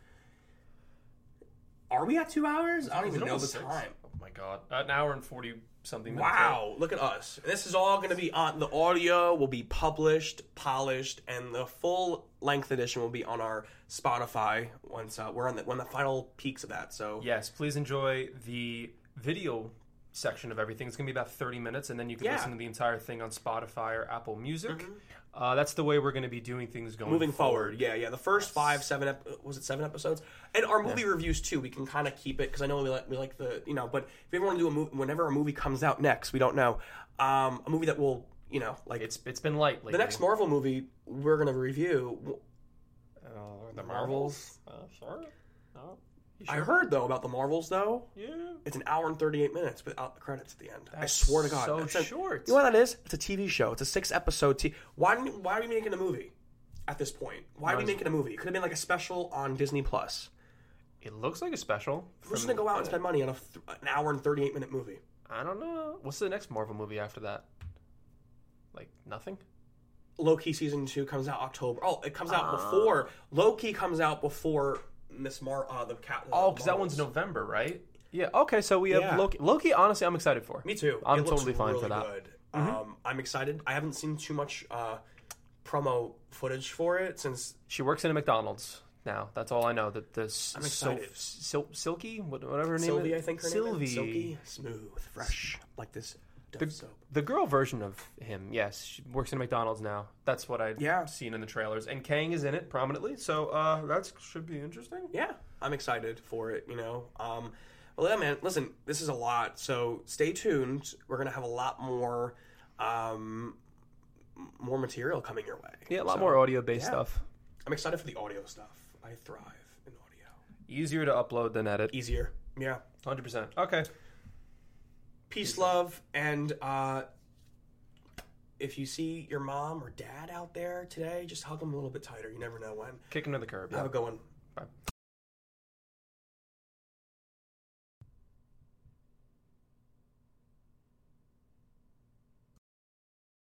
Are we at two hours? I don't even know the almost six? time. Oh my god, an hour and forty something. Wow, look at us. This is all going to be on the audio will be published, polished, and the full length edition will be on our Spotify once uh, we're on the when the final peaks of that. So Yes, please enjoy the video section of everything. It's going to be about 30 minutes, and then you can Yeah. listen to the entire thing on Spotify or Apple Music. Uh, that's the way we're going to be doing things going moving forward, yeah, yeah. The first five, seven, ep- was it seven episodes? And our movie reviews too. We can kind of keep it because I know we like we like the you know. But if ever want to do a movie, whenever a movie comes out next, we don't know. Um, a movie that will you know like It's it's been light lately. the next Marvel movie we're gonna review. Uh, the Marvels. Uh. No. You I heard though about the Marvels though. Yeah. It's an hour and 38 minutes without the credits at the end. I swear to God. so That's a- short. You know what that is? It's a TV show. It's a six episode t Why didn't, why are we making a movie at this point? Why are we making a movie? It could have been like a special on Disney Plus. It looks like a special. Who's going to go out and spend money on a th- an hour and 38 minute movie? I don't know. What's the next Marvel movie after that? Like nothing. Loki season two comes out October. Oh, it comes out Ah. before Loki comes out before Miss Mar. Uh, the cat. Oh, because that one's November, right? Yeah. Okay, so we have Yeah. Loki. Loki, honestly, I'm excited for. Me too. I'm It looks totally fine for really that. Mm-hmm. Good. Um, I'm excited. I haven't seen too much uh, promo footage for it since She works in a McDonald's now. That's all I know. That this I'm excited. Sil- Silky, whatever her name Sylvie, is. I think her Sylvie. name is. Silky, smooth, fresh, like this Dove soap. The girl version of him, yes, she works in McDonald's now. That's what I've Yeah. seen in the trailers, and Kang is in it prominently. So uh, that should be interesting. Yeah, I'm excited for it. You know, um, well, yeah, man. Listen, this is a lot, so stay tuned. We're gonna have a lot more, um, more material coming your way. Yeah, a lot So, more audio based yeah. stuff. I'm excited for the audio stuff. I thrive in audio. Easier to upload than edit. Easier. Yeah. Hundred percent. Okay. Peace, love, and uh, if you see your mom or dad out there today, just hug them a little bit tighter. You never know when. Kick him to the curb. Have Yeah. a good one. Bye.